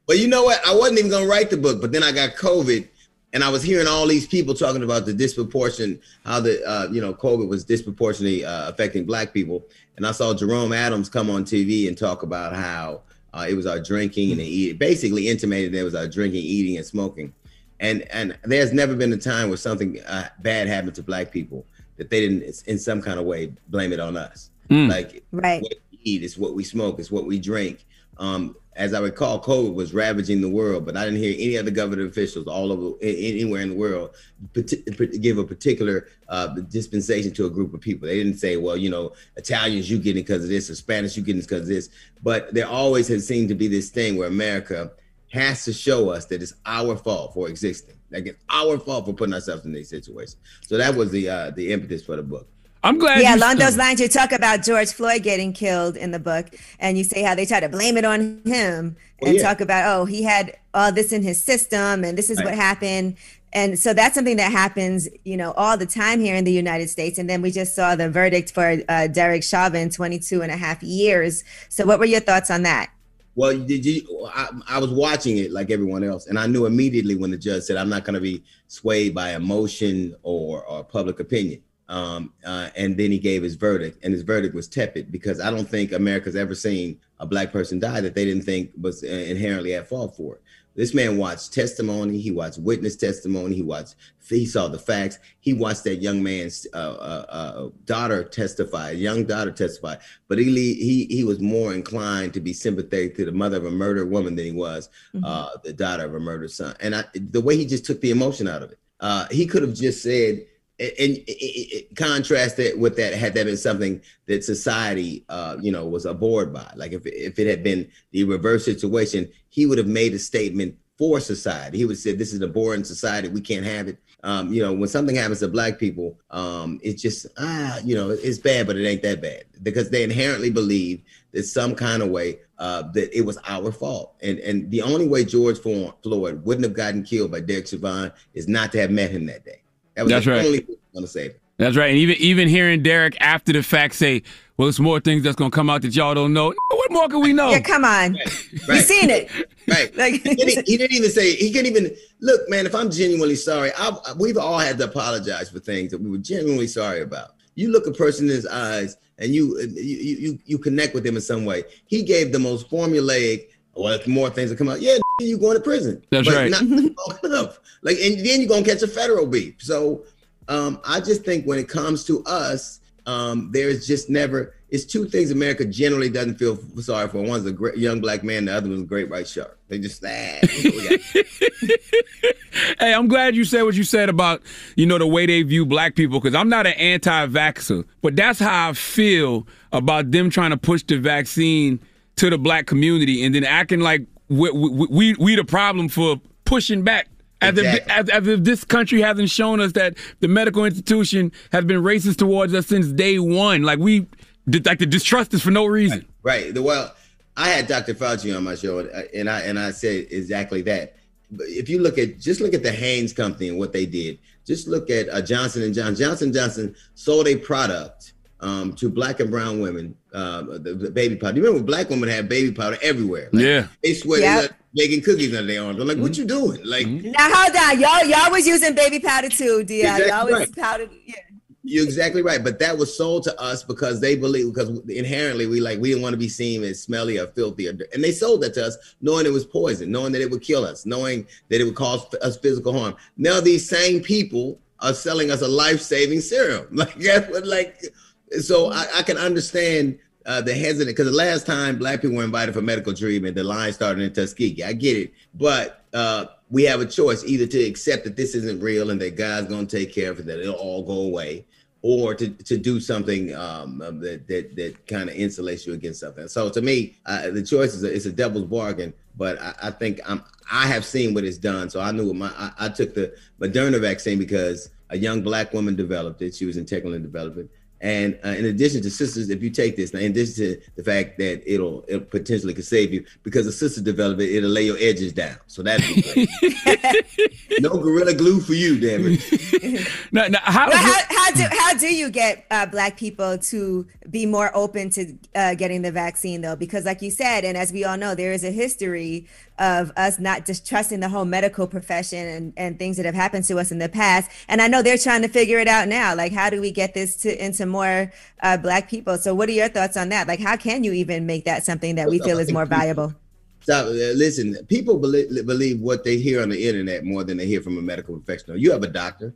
Well, you know what? I wasn't even gonna write the book, but then I got COVID, and I was hearing all these people talking about the disproportion, how the uh, you know COVID was disproportionately uh, affecting Black people, and I saw Jerome Adams come on TV and talk about how uh, it was our drinking and eating, basically intimated that it was our drinking, eating, and smoking, and and there's never been a time where something uh, bad happened to Black people that they didn't in some kind of way blame it on us. Mm. Like Right. what we eat, it's what we smoke, it's what we drink. Um, as I recall, COVID was ravaging the world, but I didn't hear any other government officials all over anywhere in the world give a particular uh, dispensation to a group of people. They didn't say, "Well, you know, Italians you getting it because of this, or Spanish you getting because of this." But there always has seemed to be this thing where America has to show us that it's our fault for existing. Like it's our fault for putting ourselves in these situations. So that was the uh, the impetus for the book. I'm glad. yeah, you- along those lines, you talk about George Floyd getting killed in the book, and you say how they try to blame it on him Well, and yeah. talk about, oh, he had all this in his system, and this is what happened. And so that's something that happens, you know, all the time here in the United States. And then we just saw the verdict for uh, Derek Chauvin, 22 and a half years. So what were your thoughts on that? Well, did you? I, I was watching it like everyone else, and I knew immediately when the judge said, "I'm not going to be swayed by emotion or or public opinion." Um, uh, and then he gave his verdict, and his verdict was tepid because I don't think America's ever seen a black person die that they didn't think was uh, inherently at fault for it. This man watched testimony, he watched witness testimony, he watched, he saw the facts, he watched that young man's uh, uh, uh, daughter testify, young daughter testify, but he he he was more inclined to be sympathetic to the mother of a murdered woman than he was uh, the daughter of a murdered son. And I, the way he just took the emotion out of it, uh, he could have just said, and, it- it- with that had that been something that society, uh, you know, was aboard by. Like if if it had been the reverse situation, he would have made a statement for society. He would have said, "This is a boring society. We can't have it." Um, you know, when something happens to black people, um, it's just ah, you know, it's bad, but it ain't that bad because they inherently believe that some kind of way uh, that it was our fault. And and the only way George Floyd wouldn't have gotten killed by Derek Chauvin is not to have met him that day. That was That's the right. only thing going to save him. That's right. And even even hearing Derek after the fact say, "Well, it's more things that's gonna come out that y'all don't know." <laughs> What more can we know? Yeah, come on. You've seen it. <laughs> Right. Like he, didn't, he didn't even say he couldn't even look, man. If I'm genuinely sorry, I, we've all had to apologize for things that we were genuinely sorry about. You look a person in his eyes and you you you, you connect with him in some way. He gave the most formulaic. Well, if more things that come out, yeah, you going to prison. That's but right. Not <laughs> enough. Like, and then you're gonna catch a federal beef. So, um, I just think when it comes to us, um, there's just never. It's two things America generally doesn't feel sorry for. One's a great young black man, the other one's a great white shark. They just ah, <laughs> Hey, I'm glad you said what you said about, you know, the way they view black people, because I'm not an anti-vaxxer, but that's how I feel about them trying to push the vaccine to the black community and then acting like we, we, we, we the problem for pushing back. As, if, as, as if this country hasn't shown us that the medical institution has been racist towards us since day one. Like we, like the distrust is for no reason. Right. The well, I had Dr. Fauci on my show, and I and I said exactly that. But if you look at just look at the Haynes Company and what they did, just look at uh, Johnson and Johnson. Johnson Johnson sold a product um, to black and brown women, uh, the, the baby powder. You remember black women had baby powder everywhere. Like, Yeah. They swear Yep. they're making cookies under their arms. I'm like, what you doing? Like, Now hold on, y'all y'all was using baby powder too, Di. Exactly y'all was right. powdered. Yeah. You're exactly right, but that was sold to us because they believe because inherently we like we didn't want to be seen as smelly or filthy, or, and they sold that to us knowing it was poison, knowing that it would kill us, knowing that it would cause us physical harm. Now these same people are selling us a life-saving serum, <laughs> like that's what like. So I, I can understand uh, the hesitant because the last time black people were invited for medical treatment, the line started in Tuskegee. I get it, but uh, we have a choice either to accept that this isn't real and that God's going to take care of it, that it'll all go away, or to, to do something um, that that, that kind of insulates you against something. So to me, uh, the choice is a, it's a devil's bargain. But I, I think I'm I have seen what it's done. So I knew what my I, I took the Moderna vaccine because a young black woman developed it. She was in technical development. And uh, in addition to sisters, if you take this, now in addition to the fact that it'll it potentially could save you, because a sister developed it, it'll lay your edges down. So that'd be great. <laughs> no gorilla glue for you, damn it. <laughs> now, now, how, how, how do how do you get uh, black people to be more open to uh, getting the vaccine though? Because like you said, and as we all know, there is a history of us not just trusting the whole medical profession and, and things that have happened to us in the past. And I know they're trying to figure it out now. Like, how do we get this to into more uh, black people? So, what are your thoughts on that? Like, how can you even make that something that we feel is more valuable? Stop. uh, Listen, people believe, believe what they hear on the internet more than they hear from a medical professional. You have a doctor.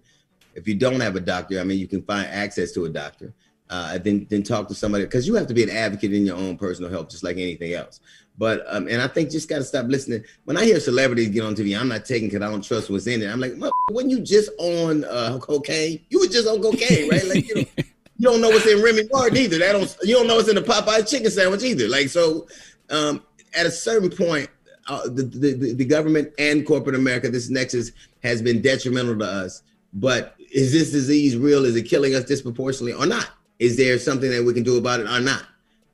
If you don't have a doctor, I mean, you can find access to a doctor. Uh, then then talk to somebody because you have to be an advocate in your own personal health, just like anything else. But um, and I think just got to stop listening. When I hear celebrities get on TV, I'm not taking because I don't trust what's in it. I'm like, when you just on uh, cocaine? You were just on cocaine, right? Like you know, <laughs> you don't know what's in Remy Martin either. That don't you don't know what's in the Popeye chicken sandwich either. Like so, um, at a certain point, uh, the, the the government and corporate America, this nexus has been detrimental to us. But is this disease real? Is it killing us disproportionately or not? Is there something that we can do about it or not?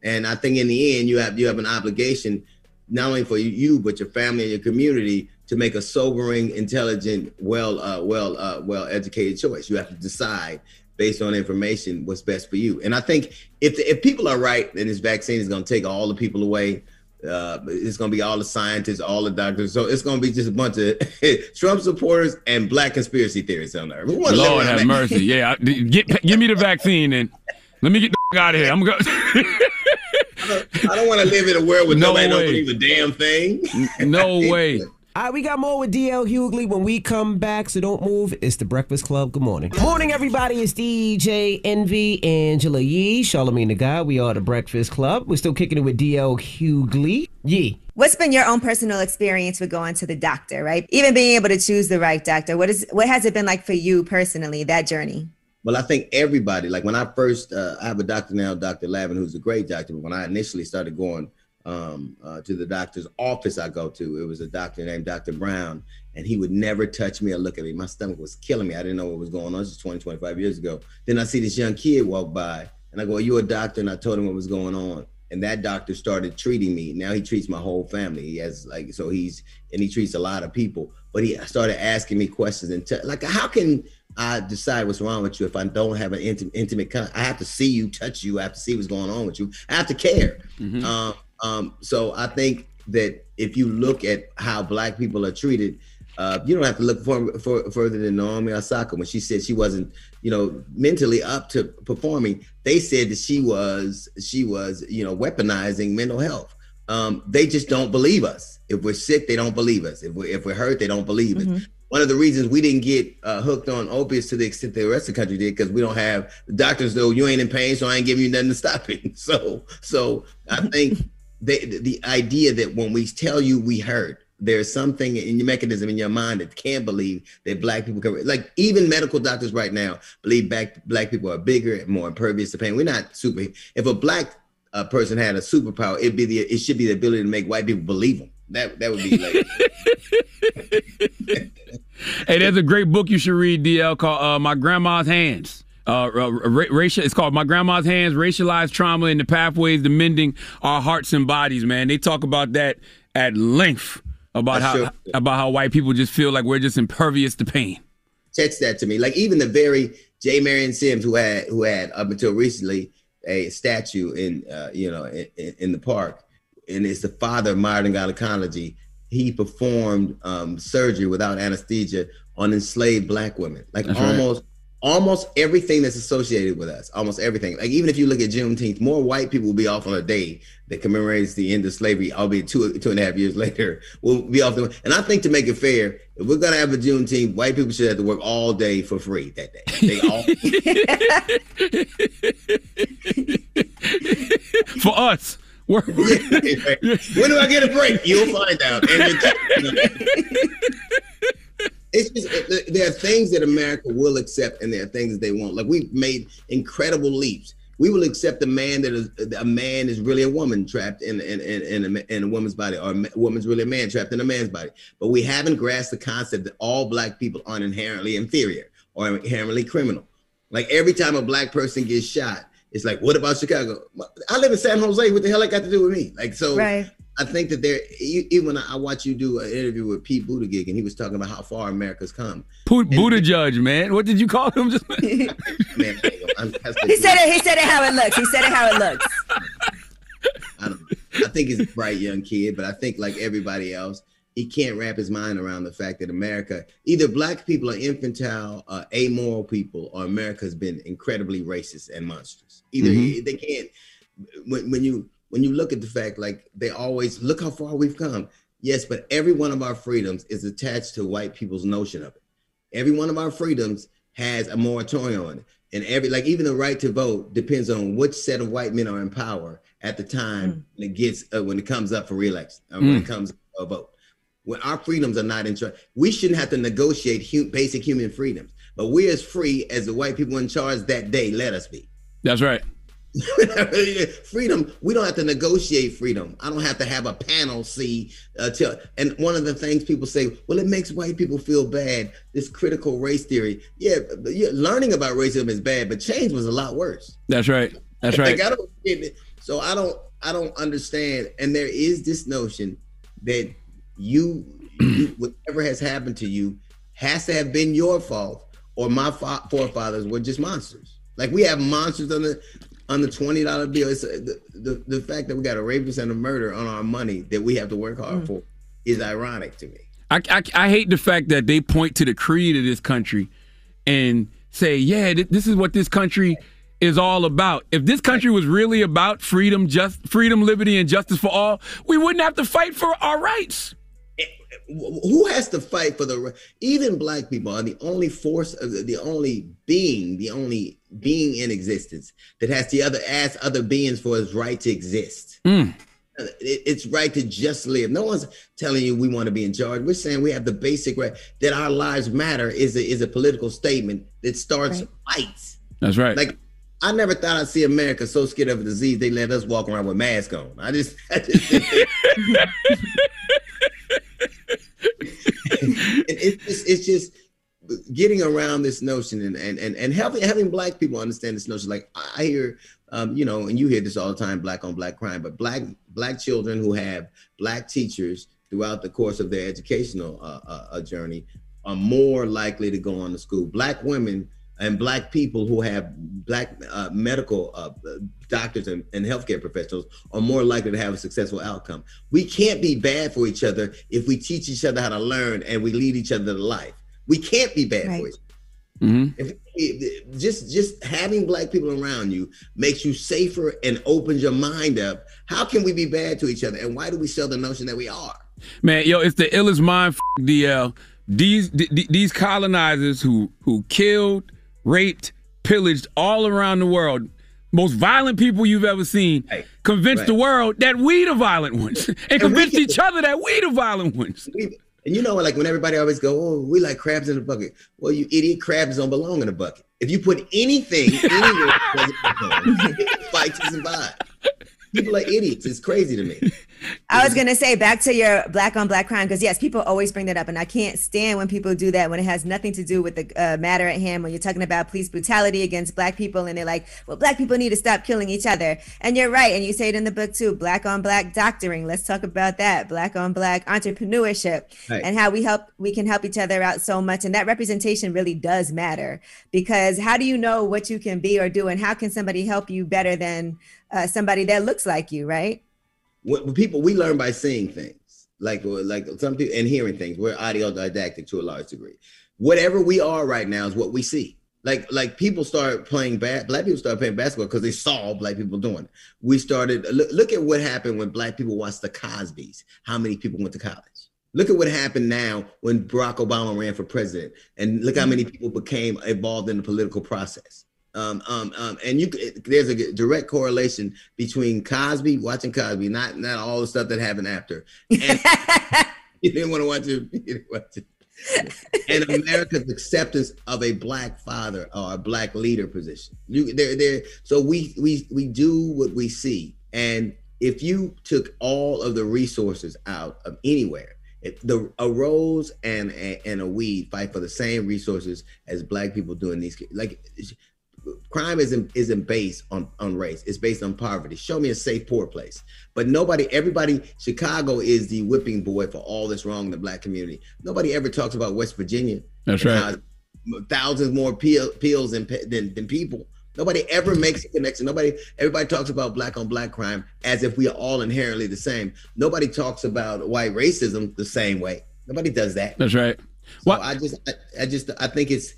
And I think in the end, you have you have an obligation, not only for you but your family and your community, to make a sobering, intelligent, well, uh, well, uh, well educated choice. You have to decide based on information what's best for you. And I think if if people are right, then this vaccine is going to take all the people away. Uh, it's going to be all the scientists, all the doctors. So it's going to be just a bunch of <laughs> Trump supporters and black conspiracy theorists on there. We wanna live Lord have that. mercy. Yeah, I- get, give me the vaccine and let me get the out of here. I'm going. <laughs> I don't want to live in a world where No nobody don't way. believe a damn thing. No <laughs> way. All right, we got more with DL Hughley when we come back, so don't move. It's the Breakfast Club. Good morning. Morning, everybody. It's DJ Envy, Angela Yee, Charlamagne the Guy. We are the Breakfast Club. We're still kicking it with DL Hughley. Yee. What's been your own personal experience with going to the doctor, right? Even being able to choose the right doctor. What is what has it been like for you personally, that journey? Well, I think everybody, like when I first, uh, I have a doctor now, Dr. Lavin, who's a great doctor. But when I initially started going um, uh, to the doctor's office I go to, it was a doctor named Dr. Brown, and he would never touch me or look at me. My stomach was killing me. I didn't know what was going on. This is 20, 25 years ago. Then I see this young kid walk by, and I go, Are you a doctor? And I told him what was going on. And that doctor started treating me. Now he treats my whole family. He has like, so he's, and he treats a lot of people. But he started asking me questions and t- like, how can I decide what's wrong with you if I don't have an intimate, intimate con- I have to see you, touch you. I have to see what's going on with you. I have to care. Um, um, so I think that if you look at how black people are treated, uh, you don't have to look for, for, further than Naomi Osaka when she said she wasn't, you know, mentally up to performing. They said that she was, she was, you know, weaponizing mental health. Um, they just don't believe us. If we're sick, they don't believe us. If we're, if we're hurt, they don't believe us one of the reasons we didn't get uh, hooked on opiates to the extent the rest of the country did because we don't have doctors though. You ain't in pain so i ain't giving you nothing to stop it. <laughs> So so i think the, the idea that when we tell you we hurt there's something in your mechanism in your mind that can't believe that black people can like even medical doctors right now believe black black people are bigger and more impervious to pain. We're not super if a black uh, person had a superpower it'd be the it should be the ability to make white people believe them that that would be like <laughs> Hey, there's a great book you should read, DL, called uh, My Grandma's Hands. Uh, uh, ra- racial, it's called My Grandma's Hands: Racialized Trauma and the Pathways to Mending Our Hearts and Bodies. Man, they talk about that at length about That's how true. about how white people just feel like we're just impervious to pain. text that to me. Like even the very J. Marion Sims, who had who had up until recently a statue in uh, you know in, in in the park, and it's the father of modern gynecology. He performed um, surgery without anesthesia on enslaved black women. Like That's right. almost almost everything that's associated with us, almost everything. Like even if you look at Juneteenth, more white people will be off on a day that commemorates the end of slavery, albeit two two and a half years <laughs> later, will be off the. And I think to make it fair, if we're gonna have a Juneteenth, white people should have to work all day for free that day. They all <laughs> for us. We're, when do I get a break? You'll find out. And it- it's just there are things that America will accept, and there are things that they won't. Like we've made incredible leaps. We will accept a man that is a man is really a woman trapped in in in, in, a, in a woman's body, or a woman's really a man trapped in a man's body. But we haven't grasped the concept that all black people aren't inherently inferior or inherently criminal. Like every time a black person gets shot, it's like, what about Chicago? I live in San Jose. What the hell that got to do with me? Like so. Right. I think that there, e- even when I watch you do an interview with Pete Buttigieg, and he was talking about how far America's come. Put Buddha judge, man. What did you call him <laughs> just? <laughs> Man, I'm, that's He said it. He said it how it looks. He said it how it looks. I, don't, I think he's a bright young kid, but I think like everybody else, he can't wrap his mind around the fact that America, either black people are infantile, uh, amoral people, or America has been incredibly racist and monstrous. Either Mhm. they can't. When, when you when you look at the fact, like they always look how far we've come. Yes, but every one of our freedoms is attached to white people's notion of it. Every one of our freedoms has a moratorium on it. And every like even the right to vote depends on which set of white men are in power at the time when it gets uh, when it comes up for reelection or when Mm. it comes a vote. When our freedoms are not in charge, we shouldn't have to negotiate hu- basic human freedoms. But we're as free as the white people in charge that day let us be. That's right. <laughs> freedom we don't have to negotiate freedom. I don't have to have a panel see uh, tell and one of the things people say well it makes white people feel bad. This critical race theory. Yeah, yeah learning about racism is bad but change was a lot worse. That's right. That's <laughs> right. like, I don't so i don't i don't understand. And there is this notion that you, you <clears throat> whatever has happened to you has to have been your fault or my fa- forefathers were just monsters like we have monsters on the on the twenty dollar bill. It's uh, the, the the fact that we got a rapist and a murder on our money that we have to work hard for is ironic to me. I, I, I hate the fact that they point to the creed of this country and say, yeah, th- this is what this country is all about. If this country was really about freedom, just freedom, liberty, and justice for all, we wouldn't have to fight for our rights. Wh- Who has to fight for the? ri- Even black people are the only force, of the, the only being, the only being in existence that has to other ask other beings for his right to exist. Mm. It- it's right to just live. No one's telling you we want to be in charge. We're saying we have the basic right that our lives matter is a, is a political statement that starts fights. That's right. Like I never thought I'd see America so scared of a disease they let us walk around with masks on. I just, I just it, <laughs> it's just, it's just getting around this notion and and and, and having having black people understand this notion. Like I hear, um, you know, and you hear this all the time, black on black crime, but black black children who have black teachers throughout the course of their educational uh, uh, uh, journey are more likely to go on to school. Black women and black people who have black uh, medical uh, doctors and, and healthcare professionals are more likely to have a successful outcome. We can't be bad for each other if we teach each other how to learn and we lead each other to life. We can't be bad for each Mhm. if, if- just just having black people around you makes you safer and opens your mind up. How can we be bad to each other? And why do we sell the notion that we are? Man, yo, it's the illest mind f- DL. These th- th- these colonizers who who killed, raped, pillaged all around the world, most violent people you've ever seen, convinced the Right. world that we the violent ones, <laughs> and, we convinced can- each other that we the violent ones. And you know, like when everybody always go, "Oh, we like crabs in a bucket." Well, you idiot, crabs don't belong in a bucket. If you put anything <laughs> anywhere, it doesn't belong. <laughs> Fight survive. People are idiots. It's crazy to me. I was gonna say back to your black on black crime because yes, people always bring that up, and I can't stand when people do that when it has nothing to do with the uh, matter at hand. When you're talking about police brutality against black people, and they're like, "Well, black people need to stop killing each other," and you're right, and you say it in the book too. Black on black doctoring. Let's talk about that. Black on black entrepreneurship Right. and how we help we can help each other out so much, and that representation really does matter because how do you know what you can be or do, and how can somebody help you better than uh, somebody that looks like you, right? When, people we learn by seeing things. Like like some people and hearing things. We're audiodidactic to a large degree. Whatever we are right now is what we see. Like like people start playing bad black people start playing basketball because they saw black people doing it. We started look, look at what happened when black people watched the cosbys. How many people went to college? Look at what happened now when Barack Obama ran for president, and look how many people became involved in the political process. Um, um, um, and you there's a direct correlation between Cosby watching Cosby, not not all the stuff that happened after, and <laughs> you didn't want to watch it. You didn't watch it. and America's acceptance of a black father or a black leader position. You there there so we we we do what we see. And if you took all of the resources out of anywhere, if the a rose and a, and a weed fight for the same resources as black people do in these like crime isn't isn't based on on race. It's based on poverty. Show me a safe poor place. But nobody everybody chicago is the whipping boy for all that's wrong in the black community. Nobody ever talks about west virginia That's right. thousands more peel, pills than, than than people. Nobody ever makes a connection. Nobody everybody talks about black on black crime as if we are all inherently the same. Nobody talks about white racism the same way. Nobody does that. That's right. so I just, I, I just, I think it's,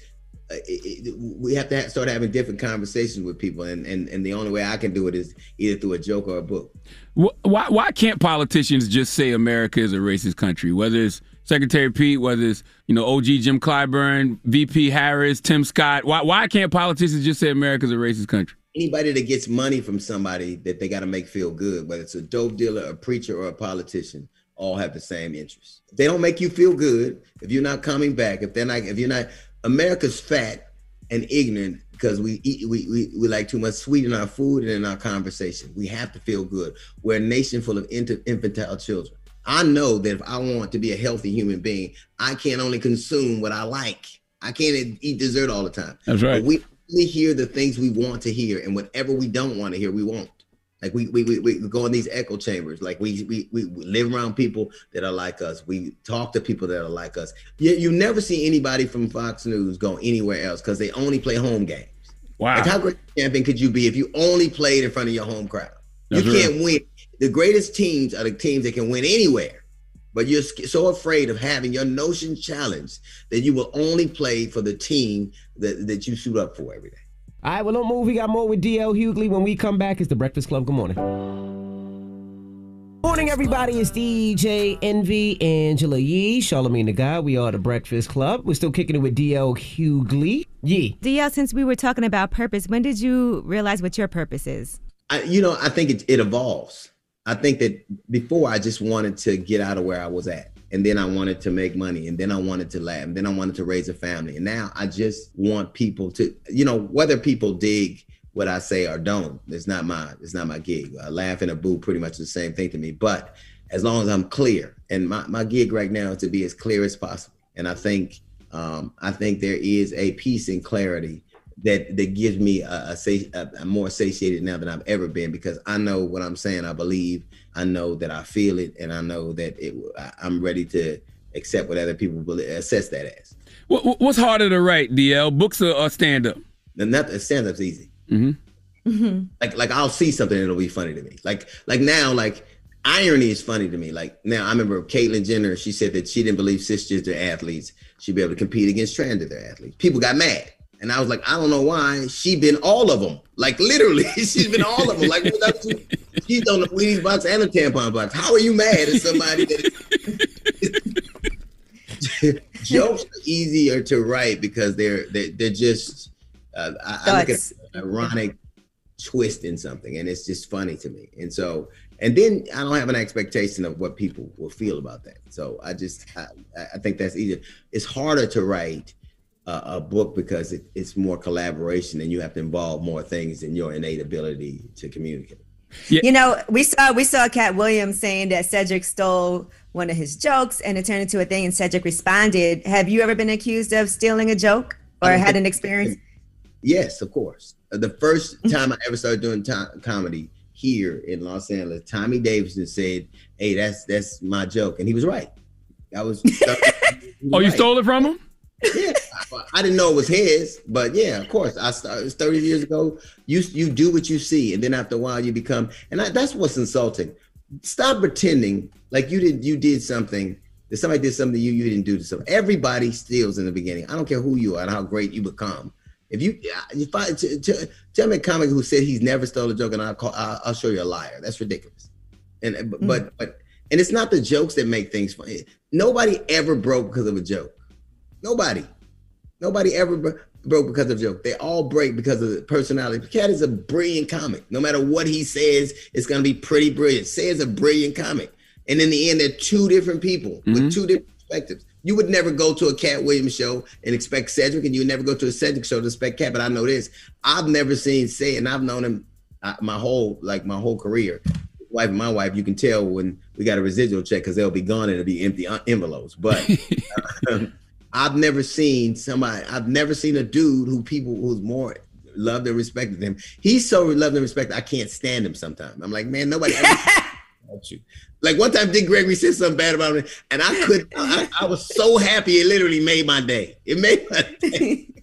Uh, it, it- we have to start having different conversations with people, and, and and the only way I can do it is either through a joke or a book. Why why can't politicians just say America is a racist country? Whether it's Secretary Pete, whether it's you know OG Jim Clyburn, VP Harris, Tim Scott. Why why can't politicians just say America is a racist country? Anybody that gets money from somebody that they got to make feel good, whether it's a dope dealer, a preacher, or a politician, all have the same interests. If they don't make you feel good, if you're not coming back, if they're not, if you're not, America's fat and ignorant because we eat, we, we, we like too much sweet in our food and in our conversation. We have to feel good. We're a nation full of infantile children. I know that if I want to be a healthy human being, I can't only consume what I like. I can't eat dessert all the time. That's right. But we only hear the things we want to hear, and whatever we don't want to hear, we won't. Like we we, we, we go in these echo chambers. Like we, we we live around people that are like us. We talk to people that are like us. You, you never see anybody from Fox News go anywhere else because they only play home games. Wow. Like how great a champion could you be if you only played in front of your home crowd? That's you can't win. The greatest teams are the teams that can win anywhere. But you're so afraid of having your notion challenged that you will only play for the team that, that you suit up for every day. All right, well, don't move. We got more with DL Hughley. When we come back, it's the Breakfast Club. Good morning. Morning, everybody. It's DJ Envy, Angela Yee, Charlamagne the Guy. We are the Breakfast Club. We're still kicking it with DL Hughley. Yee. DL, since we were talking about purpose, when did you realize what your purpose is? I, you know, I think it, it evolves. I think that before I just wanted to get out of where I was at. And then I wanted to make money. And then I wanted to laugh. And then I wanted to raise a family. And now I just want people to, you know, whether people dig what I say or don't, it's not my, it's not my gig. A laugh and a boo pretty much the same thing to me. But as long as I'm clear, and my, my gig right now is to be as clear as possible. And I think um, I think there is a peace and clarity that that gives me a, a, sa- a, a more satiated now than I've ever been because I know what I'm saying. I believe. I know that I feel it, and I know that it. I- I'm ready to accept what other people will assess that as. What, what- what's harder to write, DL? Books or, or stand up? Nothing. Stand up's easy. Mm-hmm. like like I'll see something and it'll be funny to me. Like like now like irony is funny to me. Like now I remember Caitlyn Jenner. She said that she didn't believe cisgender athletes should be able to compete against transgender athletes. People got mad. And I was like, I don't know why. She been all of them. Like literally, <laughs> she's been all of them. Like without you, she's on the Wheaties box and the tampon box. How are you mad at somebody that <laughs> jokes are easier to write because they're they're, they're just uh, I, I look at an ironic twist in something and it's just funny to me and so and then i don't have an expectation of what people will feel about that so i just i, I think that's easier it's harder to write a, a book because it, it's more collaboration and you have to involve more things than your innate ability to communicate You know, we saw we saw Katt Williams saying that Cedric stole one of his jokes and it turned into a thing and Cedric responded. Have you ever been accused of stealing a joke or had an experience? Yes, of course. Uh, The first <laughs> time I ever started doing to- comedy here in Los Angeles, Tommy Davidson said, "Hey, that's that's my joke," and he was right. <laughs> I was. Oh, you stole it from him? Yeah, I, I didn't know it was his, but yeah, of course. I started it was 30 years ago. You you do what you see, and then after a while, you become. And I, that's what's insulting. Stop pretending like you did you did something. That somebody did something to you you didn't do to something. Everybody steals in the beginning. I don't care who you are and how great you become. If you if I t- t- tell me a comic who said he's never stole a joke, and I'll call I'll, I'll show you a liar. That's ridiculous. And Mm. but but but and it's not the jokes that make things funny. Nobody ever broke because of a joke. Nobody. Nobody ever. bro- broke because of joke. They all break because of the personality. Katt is a brilliant comic. No matter what he says, it's gonna be pretty brilliant. Say it's a brilliant comic. And in the end, they're two different people Mhm. with two different perspectives. You would never go to a Katt Williams show and expect Cedric, and you would never go to a Cedric show to expect Katt. But I know this: I've never seen say, and I've known him uh, my whole like my whole career. Wife and my wife, you can tell when we got a residual check because they'll be gone and it'll be empty envelopes. But um, <laughs> I've never seen somebody. I've never seen a dude who people who's more loved and respected him. He's so loved and respected. I can't stand him sometimes. I'm like, man, nobody ever <laughs> about you. Like one time, Dick Gregory said something bad about me, and I could. I, I was so happy. It literally made my day. It made my day. <laughs>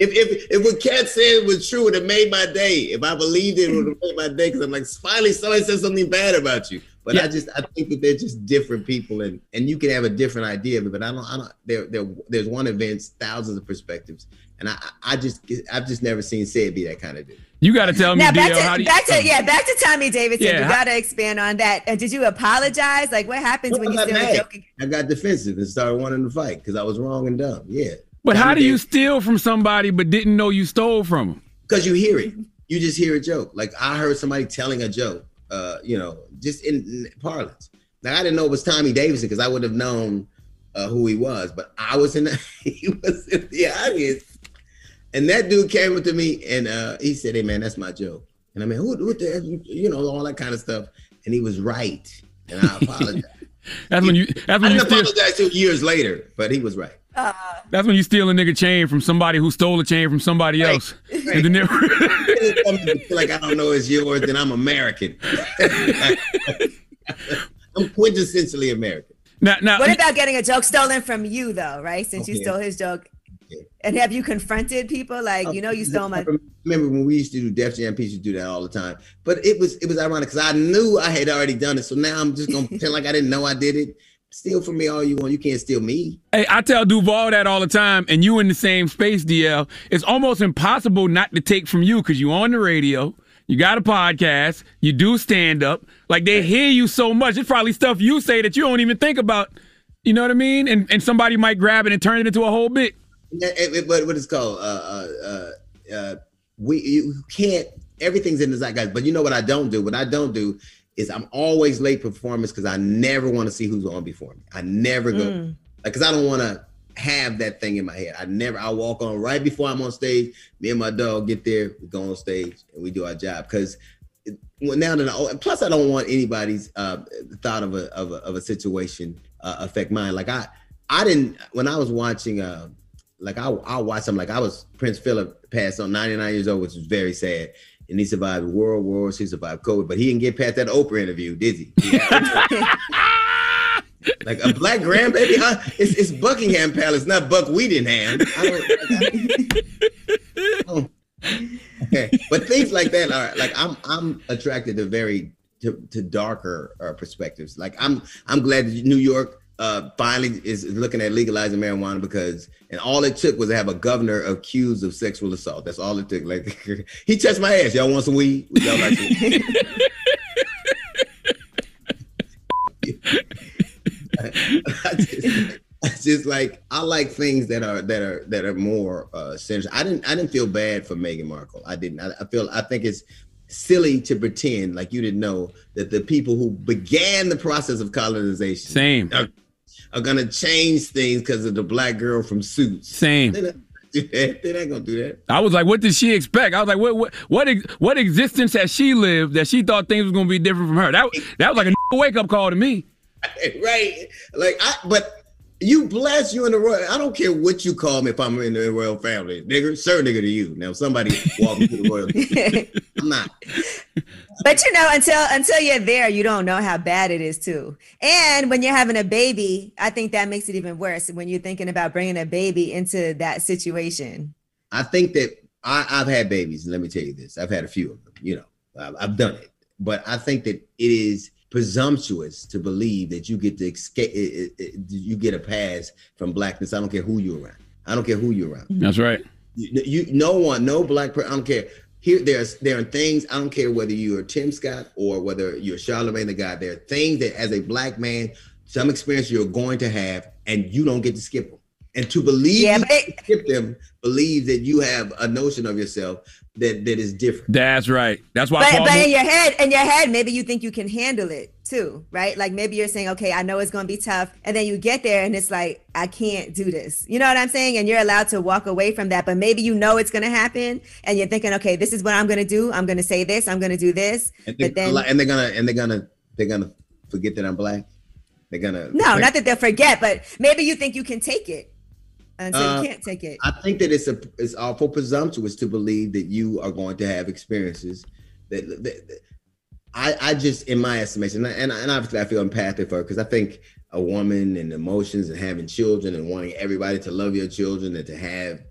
If, if, if what Katt said was true, it would have made my day. If I believed it, it would have made my day. Because I'm like, finally, somebody said something bad about you. But I just, I think that they're just different people, and and you can have a different idea of it. But I don't, I don't. There, there, there's one event, thousands of perspectives, and I, I just, I've just never seen Ced be that kind of dude. You got to tell me, Now back DL, how do to you, back to yeah back to Tommy Davidson. Yeah, you got to expand on that. Uh, did you apologize? Like what happens when I you got still mad. joking? I got defensive and started wanting to fight because I was wrong and dumb. Yeah. But how do you steal from somebody but didn't know you stole from them? Because you hear it. You just hear a joke. Like I heard somebody telling a joke, uh, you know, just in, parlance. Now I didn't know it was Tommy Davidson because I would have known uh, who he was, but I was in the, <laughs> he was in the audience. And that dude came up to me and uh, he said, Hey man, that's my joke. And I mean, who, what the, you know, all that kind of stuff. And he was right. And I <laughs> apologize. That's when you. That's I when you didn't steal. apologize till years later, but he was right. Uh, that's when you steal a nigga chain from somebody who stole a chain from somebody else. <laughs> And then they- like I don't know it's yours, then I'm American. <laughs> I'm quintessentially American. now, now, What about getting a joke stolen from you though? Right, since you stole his joke, and have you confronted people like you know you stole my? Remember when we used to do Def Jam? People used to do that all the time. But it was it was ironic because I knew I had already done it. So now I'm just gonna <laughs> pretend like I didn't know I did it. Steal from me all you want. You can't steal me. Hey, I tell Duval that all the time, and you in the same space, DL. It's almost impossible not to take from you because you on the radio, you got a podcast, you do stand up. Like they hear you so much. It's probably stuff you say that you don't even think about. You know what I mean? And and somebody might grab it and turn it into a whole bit. It- it- What what it's called? Uh, uh, uh, uh, we you can't. Everything's in the zeitgeist. But you know what I don't do? What I don't do is I'm always late performance because I never want to see who's on before me. I never go Mm. like because I don't want to have that thing in my head. I never. I walk on right before I'm on stage. Me and my dog get there. We go on stage and we do our job because. Well, now that I, plus I don't want anybody's uh, thought of a, of a of a situation uh, affect mine. Like I I didn't when I was watching uh like I I watched him like I was Prince Philip passed on 99 years old, which was very sad. And he survived world wars, he survived COVID, but he didn't get past that Oprah interview, did he? <laughs> Like a black grandbaby, huh? It's, it's Buckingham Palace, not Buck Weedingham. I don't, I don't- <laughs> okay. But things like that are like I'm I'm attracted to very to, to darker uh, perspectives. Like I'm I'm glad that New York uh, finally is looking at legalizing marijuana because and all it took was to have a governor accused of sexual assault. That's all it took. Like <laughs> he touched my ass. Y'all want some weed? Y'all like some weed? <laughs> I just, I just like I like things that are that are that are more uh sensitive. I didn't I didn't feel bad for Meghan Markle. I didn't. I, I feel I think it's silly to pretend like you didn't know that the people who began the process of colonization Same. are, are gonna change things because of the black girl from Suits. Same. They're not. They're not gonna do that. I was like, what did she expect? I was like, what what what what existence has she lived that she thought things was gonna be different from her? That that was like a <laughs> wake up call to me. <laughs> right? Like I, but you bless you in the royal. I don't care what you call me if I'm in the royal family, nigger, sir, nigga to you. Now somebody walk me to the royal. I'm not. <laughs> But you know, until until you're there, you don't know how bad it is too. And when you're having a baby, I think that makes it even worse when you're thinking about bringing a baby into that situation. I think that I, I've had babies, and let me tell you this: I've had a few of them. You know, I've, I've done it, but I think that it is presumptuous to believe that you get to escape. It, it, it- you get a pass from blackness. I don't care who you're around. I don't care who you're around. That's right. You, you no one, no black person. I don't care. Here, there's there are things. I don't care whether you're Tim Scott or whether you're Charlamagne the God. There are things that, as a black man, some experience you're going to have, and you don't get to skip them. And to believe Yeah, but it- skip them, believe that you have a notion of yourself that that is different. That's right. That's why. But, Paul but in your head, in your head, maybe you think you can handle it too, right? Like maybe you're saying, okay, I know it's going to be tough, and then you get there and it's like, I can't do this. You know what I'm saying? And you're allowed to walk away from that, but maybe you know it's going to happen, and you're thinking, okay, this is what I'm going to do. I'm going to say this. I'm going to do this. And, they, But then, and they're gonna and they're gonna they're gonna forget that I'm black. They're gonna no, not that they'll forget, but maybe you think you can take it, and so Uh, you can't take it. I think that it's a it's awful presumptuous to believe that you are going to have experiences that, that, that- I I just in my estimation and and obviously I feel empathic for because I think a woman and emotions and having children and wanting everybody to love your children and to have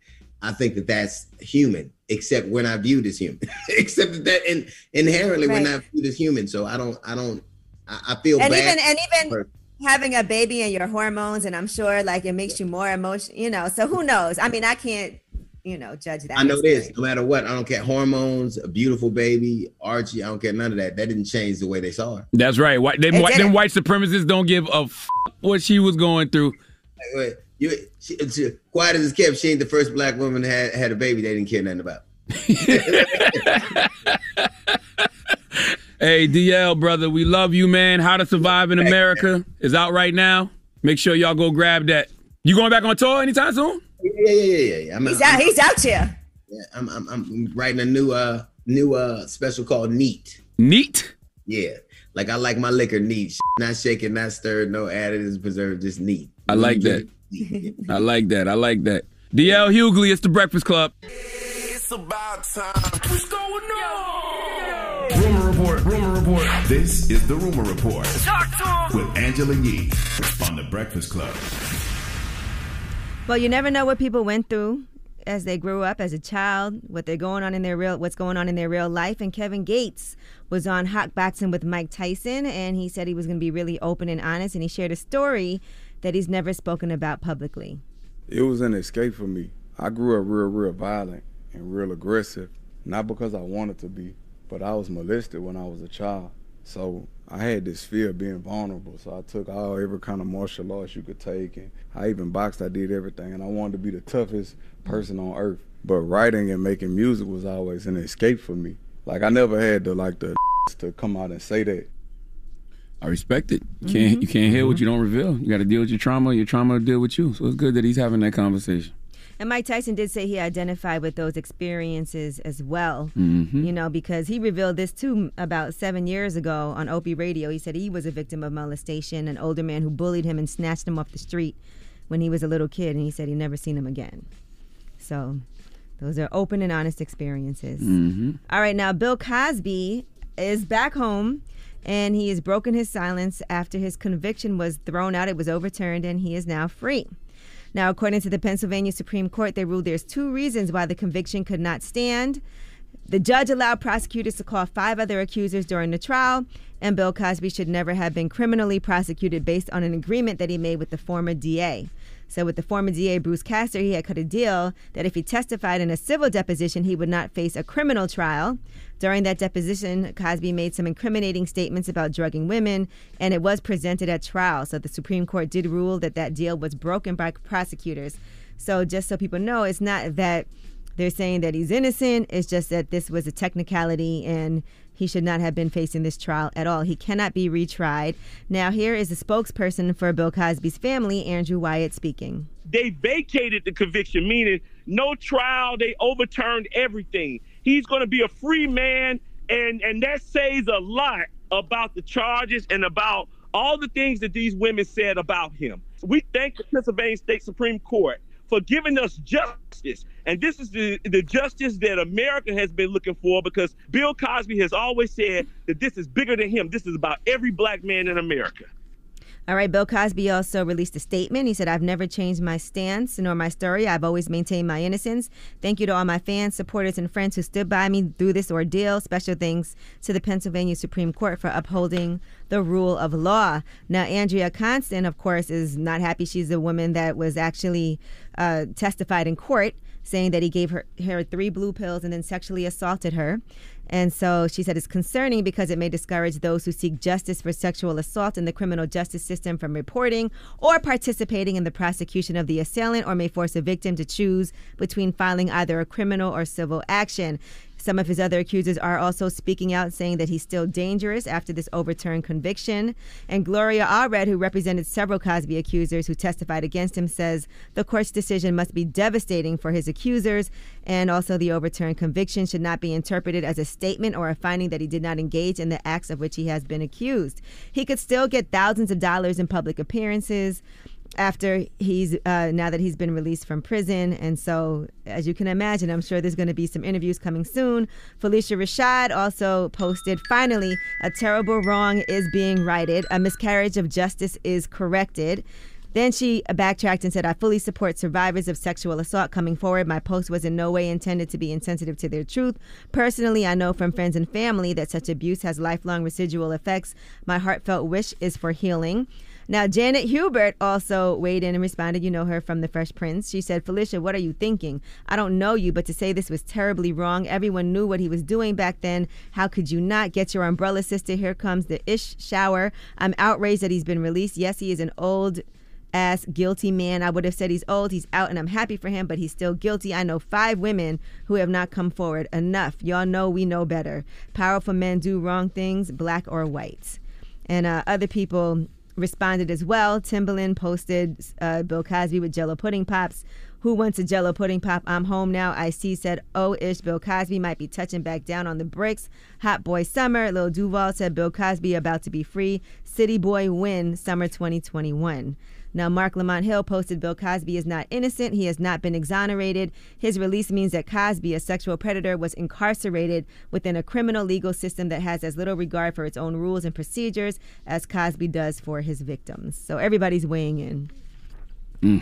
I think that that's human except we're not viewed as human <laughs> except that, that in, inherently Right. we're not viewed as human so I don't I don't I, I feel and bad even and even having a baby and your hormones and i'm sure like it makes you more emotional you know so who knows i mean i can't you know judge that I know this. No matter what, I don't care hormones, a beautiful baby, Archie. I don't care none of that. That didn't change the way they saw her. That's right. White, them, It white, them white supremacists don't give a f- what she was going through. Like, wait, You, she, she, quiet as it's kept, she ain't the first black woman that had, had a baby they didn't care nothing about. <laughs> Hey, DL, brother, we love you, man. How to Survive in America is out right now. Make sure y'all go grab that. You going back on tour anytime soon? Yeah, yeah, yeah, yeah. yeah. I'm, he's I'm- out he's out here Yeah, I'm, I'm, I'm writing a new, uh, new uh special called Neat. Neat. Yeah, like I like my liquor neat, not shaken, not stirred, no additives, preserved, just neat. <laughs> I like that. I like that. I like that. DL Hughley, it's the Breakfast Club. It's about time. What's going on? Rumor Report. Report. This is the Rumor Report Talk to him. with Angela Yee on the Breakfast Club. Well, you never know what people went through as they grew up as a child, what they're going on in their real what's going on in their real life. And Kevin Gates was on Hot Boxing with Mike Tyson and he said he was gonna be really open and honest and he shared a story that he's never spoken about publicly. It was an escape for me. I grew up real, real violent and real aggressive. Not because I wanted to be, but I was molested when I was a child. So I had this fear of being vulnerable. So I took all every kind of martial arts you could take, and I even boxed. I did everything, and I wanted to be the toughest person on earth. But writing and making music was always an escape for me. Like I never had the like the <laughs> to come out and say that. I respect it. You mm-hmm. can't you can't hear what mm-hmm. you don't reveal. You got to deal with your trauma. Your trauma will deal with you. So it's good that he's having that conversation. And Mike Tyson did say he identified with those experiences as well. Mhm. You know, because he revealed this too about seven years ago on Opie Radio. He said he was a victim of molestation, an older man who bullied him and snatched him off the street when he was a little kid, and he said he never seen him again. So those are open and honest experiences. Mm-hmm. All right, now Bill Cosby is back home and he has broken his silence after his conviction was thrown out. It was overturned and he is now free. Now, according to the Pennsylvania Supreme Court, they ruled there's two reasons why the conviction could not stand. The judge allowed prosecutors to call five other accusers during the trial, and Bill Cosby should never have been criminally prosecuted based on an agreement that he made with the former DA. So, with the former DA Bruce Castor, he had cut a deal that if he testified in a civil deposition, he would not face a criminal trial. During that deposition, Cosby made some incriminating statements about drugging women, and it was presented at trial. So, the Supreme Court did rule that that deal was broken by prosecutors. So, just so people know, it's not that they're saying that he's innocent. It's just that this was a technicality and he should not have been facing this trial at all. He cannot be retried. Now, here is the spokesperson for Bill Cosby's family, Andrew Wyatt, speaking. they vacated the conviction, meaning no trial. They overturned everything. He's going to be a free man, and and that says a lot about the charges and about all the things that these women said about him. We thank the Pennsylvania State Supreme Court for giving us justice. And this is the, the justice that America has been looking for because Bill Cosby has always said that this is bigger than him. This is about every black man in America. All right, Bill Cosby also released a statement. He said, I've never changed my stance nor my story. I've always maintained my innocence. Thank you to all my fans, supporters, and friends who stood by me through this ordeal. Special thanks to the Pennsylvania Supreme Court for upholding the rule of law. Now, Andrea Constand, of course, is not happy. She's the woman that was actually uh, testified in court saying that he gave her, her three blue pills and then sexually assaulted her. And so she said it's concerning because it may discourage those who seek justice for sexual assault in the criminal justice system from reporting or participating in the prosecution of the assailant or may force a victim to choose between filing either a criminal or civil action. Some of his other accusers are also speaking out, saying that he's still dangerous after this overturned conviction. And Gloria Allred, who represented several Cosby accusers who testified against him, says the court's decision must be devastating for his accusers. And also, the overturned conviction should not be interpreted as a statement or a finding that he did not engage in the acts of which he has been accused. He could still get thousands of dollars in public appearances after he's uh, now that he's been released from prison and so as you can imagine i'm sure there's going to be some interviews coming soon Phylicia Rashad also posted finally a terrible wrong is being righted a miscarriage of justice is corrected then she backtracked and said, I fully support survivors of sexual assault coming forward. My post was in no way intended to be insensitive to their truth. Personally, I know from friends and family that such abuse has lifelong residual effects. My heartfelt wish is for healing. Now, Janet Hubert also weighed in and responded. You know her from The Fresh Prince. She said, Phylicia, what are you thinking? I don't know you, but to say this was terribly wrong. Everyone knew what he was doing back then. How could you not? Get your umbrella, sister. Here comes the ish shower. I'm outraged that he's been released. Yes, he is an old ass guilty man. I would have said he's old, he's out, and I'm happy for him, but he's still guilty. I know five women who have not come forward. Enough. Y'all know we know better. Powerful men do wrong things, black or white. And uh, other people responded as well. Timbaland posted uh, Bill Cosby with Jello pudding pops. Who wants a Jello pudding pop? I'm home now. I see said, oh ish. Bill Cosby might be touching back down on the bricks. Hot boy summer. Lil Duval said Bill Cosby about to be free. City boy win summer 2021. Now, Marc Lamont Hill posted Bill Cosby is not innocent. He has not been exonerated. His release means that Cosby, a sexual predator, was incarcerated within a criminal legal system that has as little regard for its own rules and procedures as Cosby does for his victims. So everybody's weighing in.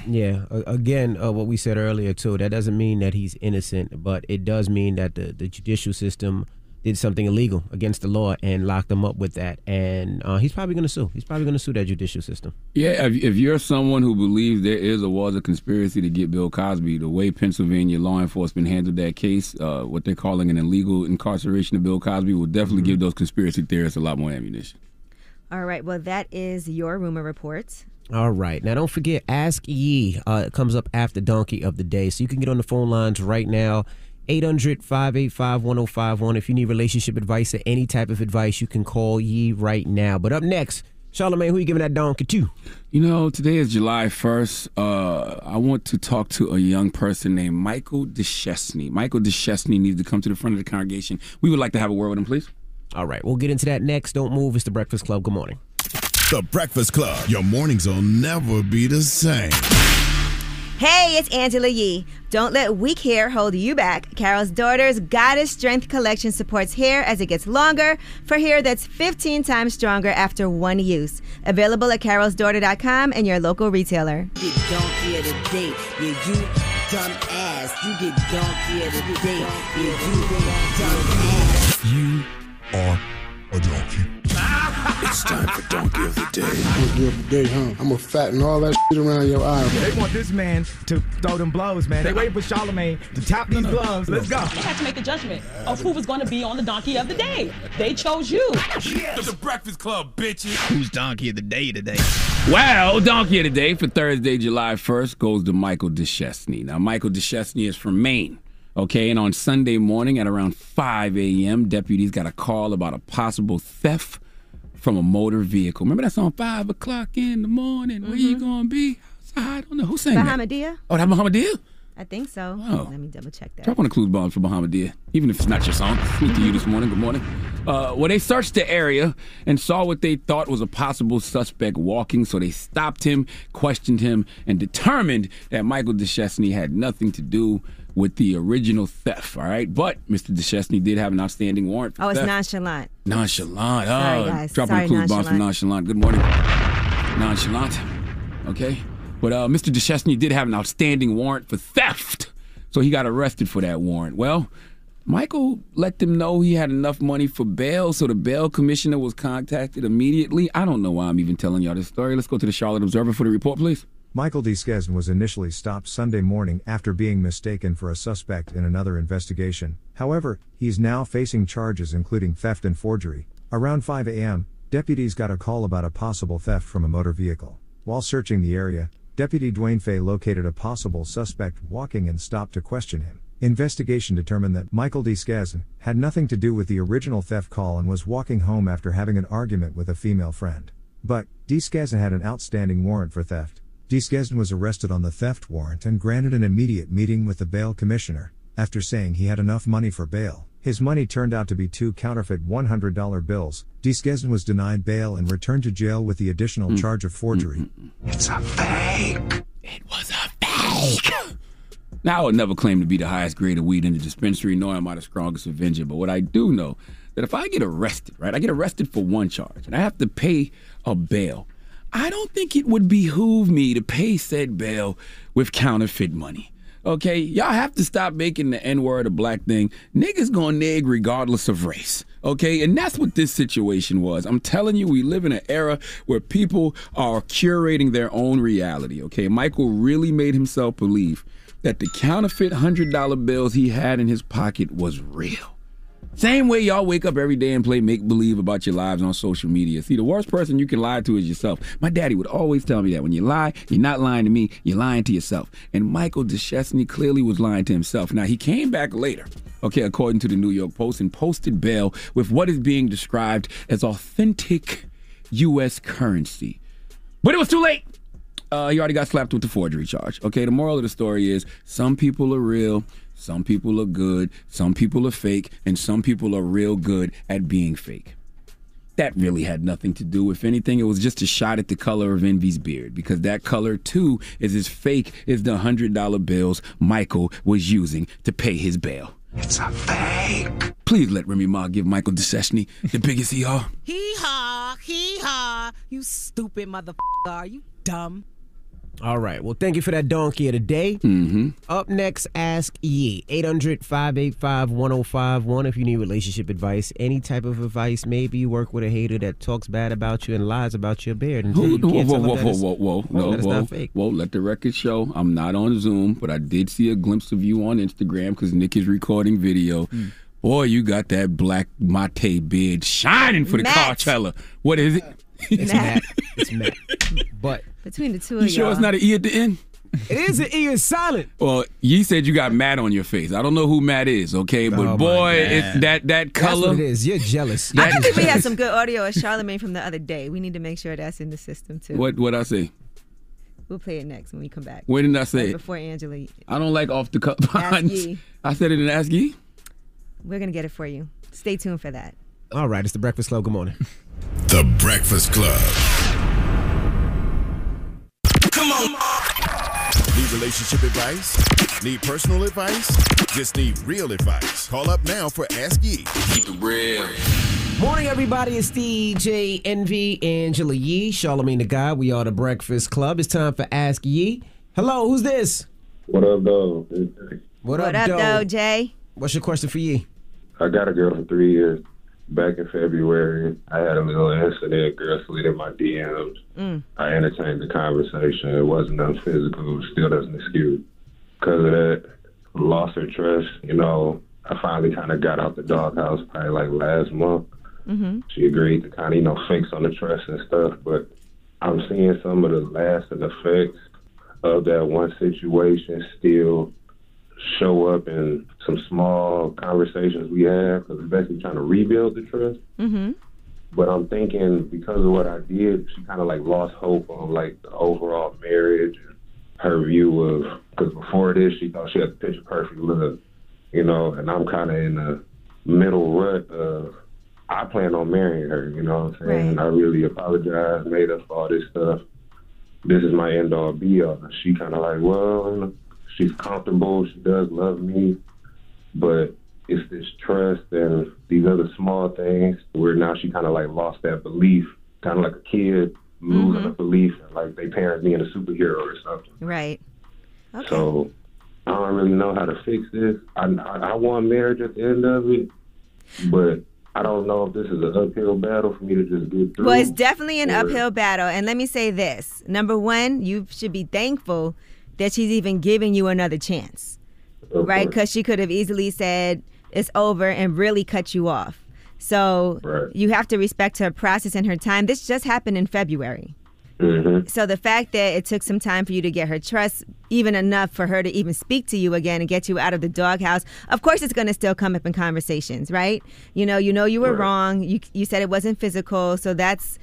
Yeah. a- Again, uh, what we said earlier too. That doesn't mean that he's innocent, but it does mean that the the judicial system did something illegal against the law and locked him up with that. And uh, he's probably going to sue. He's probably going to sue that judicial system. Yeah, if, if you're someone who believes there is or was a conspiracy to get Bill Cosby, the way Pennsylvania law enforcement handled that case, uh, what they're calling an illegal incarceration of Bill Cosby, will definitely give those conspiracy theorists a lot more ammunition. All right. Well, that is your rumor report. All right. Now, don't forget, Ask Yee uh, comes up after Donkey of the Day. So you can get on the phone lines right now. 800 585 1051. If you need relationship advice or any type of advice, you can call Yee right now. But up next, Charlamagne, who are you giving that donkey to? You know, today is July 1st. Uh, I want to talk to a young person named Michael DeChesney. Michael DeChesney needs to come to the front of the congregation. We would like to have a word with him, please. All right. We'll get into that next. Don't move. It's the Breakfast Club. Good morning. The Breakfast Club. Your mornings will never be the same. Hey, it's Angela Yee. Don't let weak hair hold you back. Carol's Daughter's Goddess Strength Collection supports hair as it gets longer for hair that's 15 times stronger after one use. Available at carolsdaughter.com and your local retailer. Get donkey of the day, yeah, you dumb ass. You get donkey of the day, yeah, you dumb ass. You are a donkey. It's time for Donkey of the Day. Donkey of the Day, huh? I'm gonna fatten all that shit around your eye. They want this man to throw them blows, man. They waiting for Charlamagne to tap these gloves. Let's go. They had to make a judgment of who was going to be on the donkey of the day. They chose you. Yes. The Breakfast Club, bitches. Who's donkey of the day today? Well, Donkey of the Day for Thursday, July 1st goes to Michael DeChesney. Now, Michael DeChesney is from Maine. Okay, and on Sunday morning at around 5 a.m., deputies got a call about a possible theft from a motor vehicle. Remember that song, 5 o'clock in the morning? Where you gonna be? I don't know. Who sang that? Bahamadia? Oh, that Bahamadia? I think so. Oh. Let me double check that. Drop on the clues bombs for Bahamadia, even if it's not your song. Speak to you this morning. Good morning. Uh, well, they searched the area and saw what they thought was a possible suspect walking, so they stopped him, questioned him, and determined that Michael DeChesney had nothing to do with the original theft. All right, but Mr. DeChesney did have an outstanding warrant. For Oh, it's theft. nonchalant. Nonchalant. Sorry, oh, guys. Dropping Sorry, the clues bombs from nonchalant. nonchalant. Good morning. Nonchalant. Okay. But uh, Mr. DeChesney did have an outstanding warrant for theft. So he got arrested for that warrant. Well, Michael let them know he had enough money for bail, so the bail commissioner was contacted immediately. I don't know why I'm even telling y'all this story. Let's go to the Charlotte Observer for the report, please. Michael D. Skesden was initially stopped Sunday morning after being mistaken for a suspect in another investigation. However, he's now facing charges including theft and forgery. Around 5 a.m., deputies got a call about a possible theft from a motor vehicle. While searching the area, Deputy Dwayne Fay located a possible suspect walking and stopped to question him. Investigation determined that Michael D. Skesden had nothing to do with the original theft call and was walking home after having an argument with a female friend. But, D. Skesden had an outstanding warrant for theft. D. Skesden was arrested on the theft warrant and granted an immediate meeting with the bail commissioner. After saying he had enough money for bail, his money turned out to be two counterfeit $100 bills. D. Skesden was denied bail and returned to jail with the additional hmm. charge of forgery. It's a fake. It was a fake. Now, I would never claim to be the highest grade of weed in the dispensary, nor am I the strongest avenger. But what I do know that if I get arrested, right, I get arrested for one charge, and I have to pay a bail. I don't think it would behoove me to pay said bail with counterfeit money. Okay, y'all have to stop making the N word a black thing. Niggas gonna nig regardless of race. Okay, and that's what this situation was. I'm telling you, we live in an era where people are curating their own reality. Okay, Michael really made himself believe that the counterfeit $100 bills he had in his pocket was real. Same way y'all wake up every day and play make believe about your lives on social media. See, the worst person you can lie to is yourself. My daddy would always tell me that when you lie, you're not lying to me, you're lying to yourself. And Michael DeChesney clearly was lying to himself. Now, he came back later, okay, according to the New York Post, and posted bail with what is being described as authentic U.S. currency. But it was too late. Uh, he already got slapped with the forgery charge. Okay, the moral of the story is some people are real, some people are good, some people are fake, and some people are real good at being fake. That really had nothing to do with anything. It was just a shot at the color of Envy's beard because that color too is as fake as the hundred dollar bills Michael was using to pay his bail. It's a fake. Please let Remy Ma give Michael DeSeshney the biggest ER. Hee haw, hee haw. You stupid motherfucker. Are you dumb? All right. Well, thank you for that donkey of the day. Mm-hmm. Up next, Ask Yee. 800 585 1051 if you need relationship advice. Any type of advice. Maybe you work with a hater that talks bad about you and lies about your beard. And Who, you whoa, can't whoa, tell them whoa, whoa, whoa, whoa, no, that whoa, not fake. whoa, let the record show. I'm not on Zoom, but I did see a glimpse of you on Instagram because Nick is recording video. Hmm. Boy, you got that black mate beard shining for the Matt. Coachella. What is it? It's Matt. <laughs> It's Matt. But Between the two You of sure y'all. it's not an E at the end? it is an E. It's silent. <laughs> Well, you said you got Matt on your face. I don't know who Matt is, okay? Oh, but Oh, boy, it's that that That's color. what it is. You're jealous. I don't think we had some good audio of <laughs> Charlamagne from the other day. We need to make sure that's in the system too. What what I say? We'll play it next when we come back. When did I say Right it? Before Angela, I don't like off the cuff. Ask <laughs> I said it in Ask Yee. we're gonna get it for you. Stay tuned for that. All right. It's the Breakfast Club. Good morning. The Breakfast Club. Come on. Need relationship advice? Need personal advice? Just need real advice. Call up now for Ask Ye. Keep it real. Morning, everybody. It's DJ Envy, Angela Yee, Charlamagne the Guy. We are the Breakfast Club. It's time for Ask Yee. Hello, who's this? What up, though? What, What up, Doe? though, Jay? What's your question for Yee? I got a girl for three years. Back in February, I had a little incident. A Girl slid in my DMs. Mm. I entertained the conversation. It wasn't nothing physical. Still doesn't excuse. Because of that, lost her trust. You know, I finally kind of got out the doghouse probably like last month. Mm-hmm. She agreed to kind of, you know, fix on the trust and stuff. But I'm seeing some of the lasting effects of that one situation still show up in some small conversations we have because we're basically trying to rebuild the trust. Mm-hmm. But I'm thinking because of what I did, she kind of like lost hope on like the overall marriage and her view of because before this she thought she had the picture perfect look, you know, and I'm kind of in the middle rut of I plan on marrying her, you know what I'm saying? And I really apologize, made up for all this stuff. This is my end all be all. And She kind of like, well, you know, she's comfortable, she does love me, but it's this trust and these other small things where now she kind of like lost that belief, kind of like a kid losing mm-hmm. a belief like they parents being a superhero or something. Right. Okay. So I don't really know how to fix this. I, I I want marriage at the end of it, but I don't know if this is an uphill battle for me to just get through. Well, it's definitely an or- uphill battle. And let me say this number one, you should be thankful that she's even giving you another chance, right? Because she could have easily said it's over and really cut you off. So you have to respect her process and her time. This just happened in February. Mm-hmm. So the fact that it took some time for you to get her trust, even enough for her to even speak to you again and get you out of the doghouse, of course it's going to still come up in conversations, right? You know, you know you were wrong. You you said it wasn't physical, so that's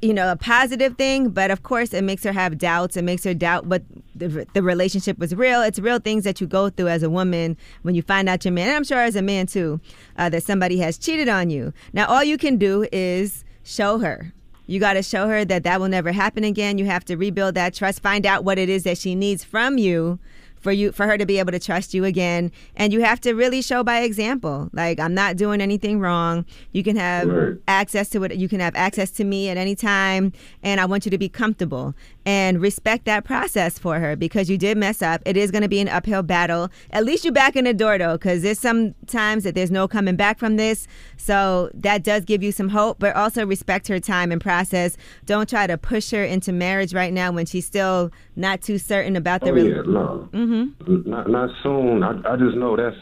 you know a positive thing. But of course, it makes her have doubts. It makes her doubt what the the relationship was real. It's real things that you go through as a woman when you find out your man, and I'm sure as a man too, uh, that somebody has cheated on you. Now all you can do is show her. You got to show her that that will never happen again. You have to rebuild that trust, find out what it is that she needs from you for you for her to be able to trust you again. And you have to really show by example. Like i'm not doing anything wrong. You can have access to it you can have access to me at any time and i want you to be comfortable and respect that process for her because you did mess up it is going to be an uphill battle at least you're back in the door though because there's some times that there's no coming back from this so that does give you some hope but also respect her time and process don't try to push her into marriage right now when she's still not too certain about the Oh, yeah, no. hmm Not not soon. I I just know that's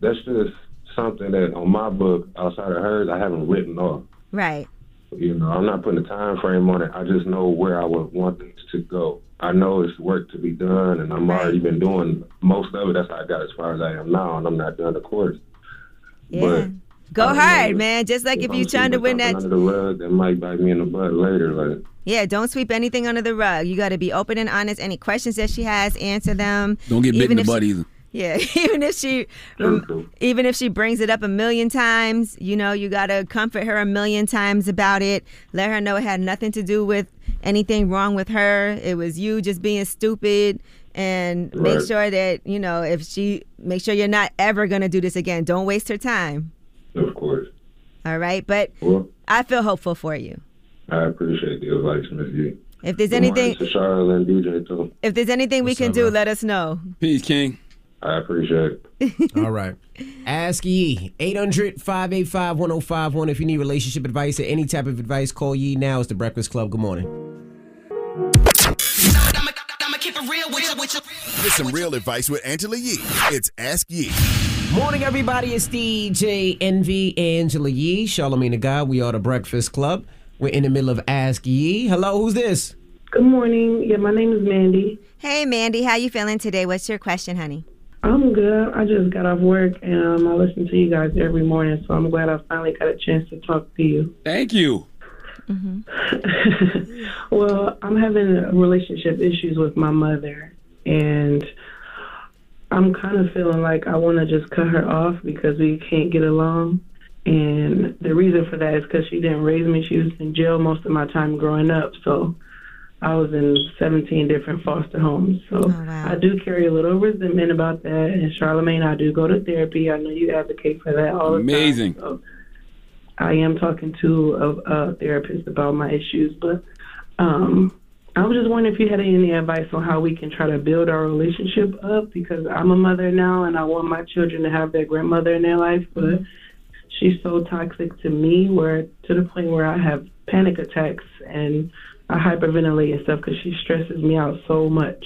that's just something that on my book outside of hers I haven't written off. right You know, I'm not putting a time frame on it. I just know where I would want things to go. I know it's work to be done, and I'm already been doing most of it. That's how I got as far as I am now, and I'm not done the course. Yeah. Go hard, man. Just like if I'm you trying to win that. under the rug, that might bite me in the butt later. Like, Yeah, don't sweep anything under the rug. You got to be open and honest. Any questions that she has, answer them. Don't get bit in the butt she- either. Yeah, <laughs> even if she, even if she brings it up a million times, you know, you gotta comfort her a million times about it. Let her know it had nothing to do with anything wrong with her. It was you just being stupid, and make sure that you know if she, make sure you're not ever gonna do this again. Don't waste her time. of course. All right, but Well, I feel hopeful for you. I appreciate the advice, Miss G. If there's Good morning anything, to Charlotte and DJ too. if there's anything we can do, let us know. Peace, King. I appreciate it. <laughs> All right. Ask Yee, 800 585 1051. If you need relationship advice or any type of advice, call Yee now. It's the Breakfast Club. Good morning. Get some real advice with Angela Yee. It's Ask Yee. Morning, everybody. It's DJ Envy Angela Yee, Charlamagne the God. We are the Breakfast Club. We're in the middle of Ask Yee. Hello, who's this? Good morning. Yeah, my name is Mandy. Hey, Mandy, how you feeling today? What's your question, honey? I'm good. I just got off work and um, I listen to you guys every morning, so I'm glad I finally got a chance to talk to you. Thank you. <laughs> Well, I'm having relationship issues with my mother, and I'm kind of feeling like I want to just cut her off because we can't get along. And the reason for that is because she didn't raise me. She was in jail most of my time growing up, so I was in 17 different foster homes. So I do carry a little resentment about that. And Charlamagne, I do go to therapy. I know you advocate for that all the Amazing. time. So I am talking to a, a therapist about my issues, but um, I was just wondering if you had any advice on how we can try to build our relationship up because I'm a mother now and I want my children to have their grandmother in their life, but she's so toxic to me where to the point where I have panic attacks and I hyperventilate and stuff because she stresses me out so much.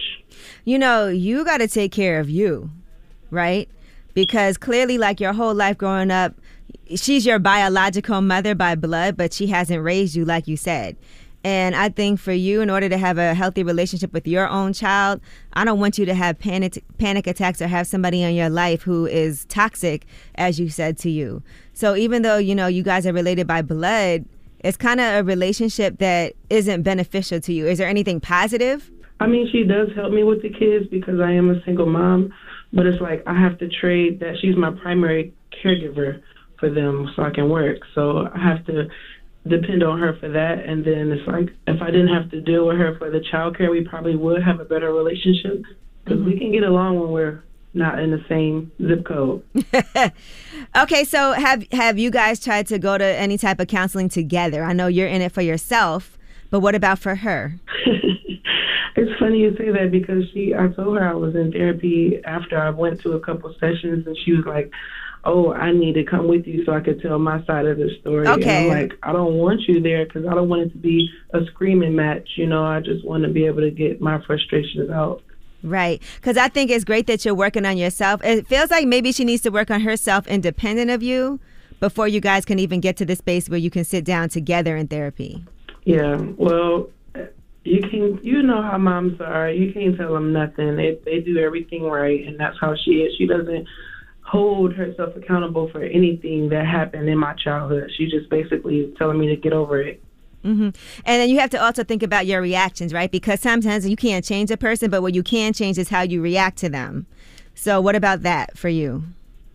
You know, you got to take care of you, right? Because clearly, like your whole life growing up, she's your biological mother by blood, but she hasn't raised you, like you said. And I think for you, in order to have a healthy relationship with your own child, I don't want you to have panic panic attacks or have somebody in your life who is toxic, as you said to you. So even though you know you guys are related by blood, it's kind of a relationship that isn't beneficial to you. Is there anything positive? I mean, she does help me with the kids because I am a single mom, but it's like I have to trade that she's my primary caregiver for them so I can work. So I have to depend on her for that. And then it's like if I didn't have to deal with her for the childcare, we probably would have a better relationship because we can get along when we're not in the same zip code. <laughs> Okay, so have have you guys tried to go to any type of counseling together? I know you're in it for yourself, but what about for her? <laughs> It's funny you say that because she, I told her I was in therapy after I went to a couple sessions, and she was like, "Oh, I need to come with you so I could tell my side of the story." Okay. And I'm like, "I don't want you there because I don't want it to be a screaming match. You know, I just want to be able to get my frustrations out." Right. Because I think it's great that you're working on yourself. It feels like maybe she needs to work on herself independent of you before you guys can even get to the space where you can sit down together in therapy. Yeah. Well, you can. You know how moms are. You can't tell them nothing. They they do everything right, and that's how she is. She doesn't hold herself accountable for anything that happened in my childhood. She just basically is telling me to get over it. Hmm And then you have to also think about your reactions, right? Because sometimes you can't change a person, but what you can change is how you react to them. So, what about that for you?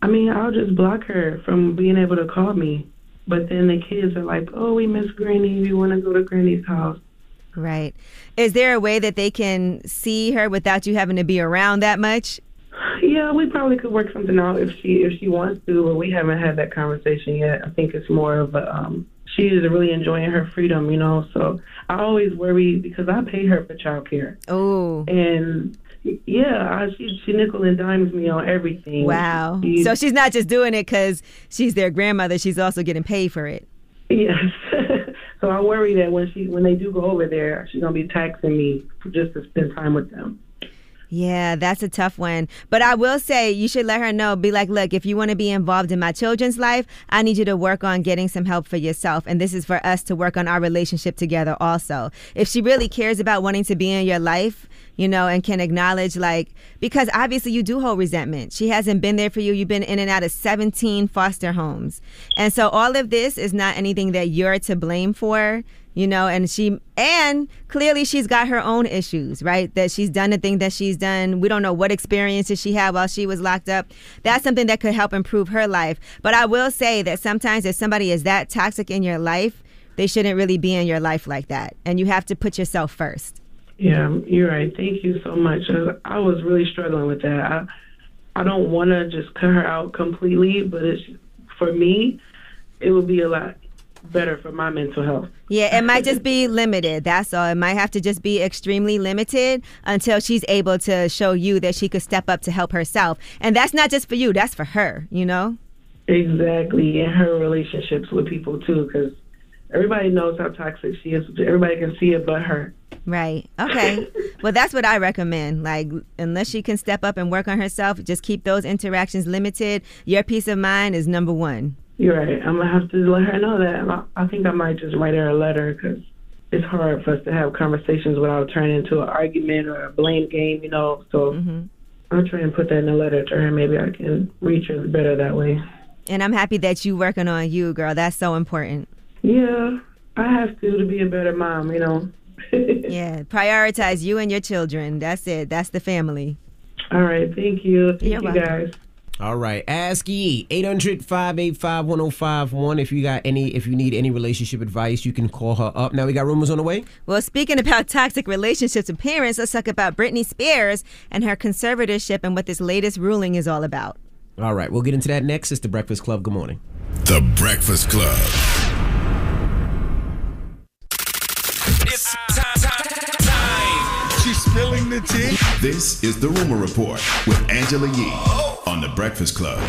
I mean, I'll just block her from being able to call me. But then the kids are like, "Oh, we miss Granny. We want to go to Granny's house." Right. Is there a way that they can see her without you having to be around that much? Yeah, we probably could work something out if she if she wants to, but we haven't had that conversation yet. I think it's more of a um she is really enjoying her freedom, you know. So I always worry because I pay her for childcare. Oh. And yeah, I, she she nickel and dimes me on everything. Wow. She- So she's not just doing it because she's their grandmother, she's also getting paid for it. Yes. <laughs> so I worry that when she when they do go over there, she's gonna be taxing me just to spend time with them. Yeah, that's a tough one. But I will say you should let her know. Be like, look, if you want to be involved in my children's life, I need you to work on getting some help for yourself. And this is for us to work on our relationship together also. If she really cares about wanting to be in your life, you know, and can acknowledge, like, because obviously you do hold resentment. She hasn't been there for you. You've been in and out of 17 foster homes. And so all of this is not anything that you're to blame for you know and she and clearly she's got her own issues right that she's done the thing that she's done we don't know what experiences she had while she was locked up that's something that could help improve her life but i will say that sometimes if somebody is that toxic in your life they shouldn't really be in your life like that and you have to put yourself first Yeah, you're right. Thank you so much. I was really struggling with that. I, I don't want to just cut her out completely, but it's for me, it would be a lot better for my mental health. Yeah, it might just be limited. That's all. It might have to just be extremely limited until she's able to show you that she could step up to help herself. And that's not just for you, that's for her, you know? Exactly, and her relationships with people too, because everybody knows how toxic she is. Everybody can see it, but her. Right. Okay. well, that's what I recommend. Like, unless she can step up and work on herself, just keep those interactions limited. Your peace of mind is number one. You're right. I'm gonna have to let her know that. I, think I might just write her a letter because it's hard for us to have conversations without turning into an argument or a blame game, you know. So mm-hmm. I'll try and put that in a letter to her. Maybe I can reach her better that way. And I'm happy that you working on you, girl. That's so important. Yeah, I have to to be a better mom, you know. <laughs> yeah. Prioritize you and your children. That's it. That's the family. All right. Thank you. Thank You're you welcome. guys. All right, ask Yee 800-585-1051 if you got any if you need any relationship advice, you can call her up. Now we got rumors on the way. Well, speaking about toxic relationships with parents, let's talk about Britney Spears and her conservatorship and what this latest ruling is all about. All right, we'll get into that next. It's the Breakfast Club. Good morning. The Breakfast Club. Spilling the tea. This is the Rumor Report with Angela Yee on The Breakfast Club.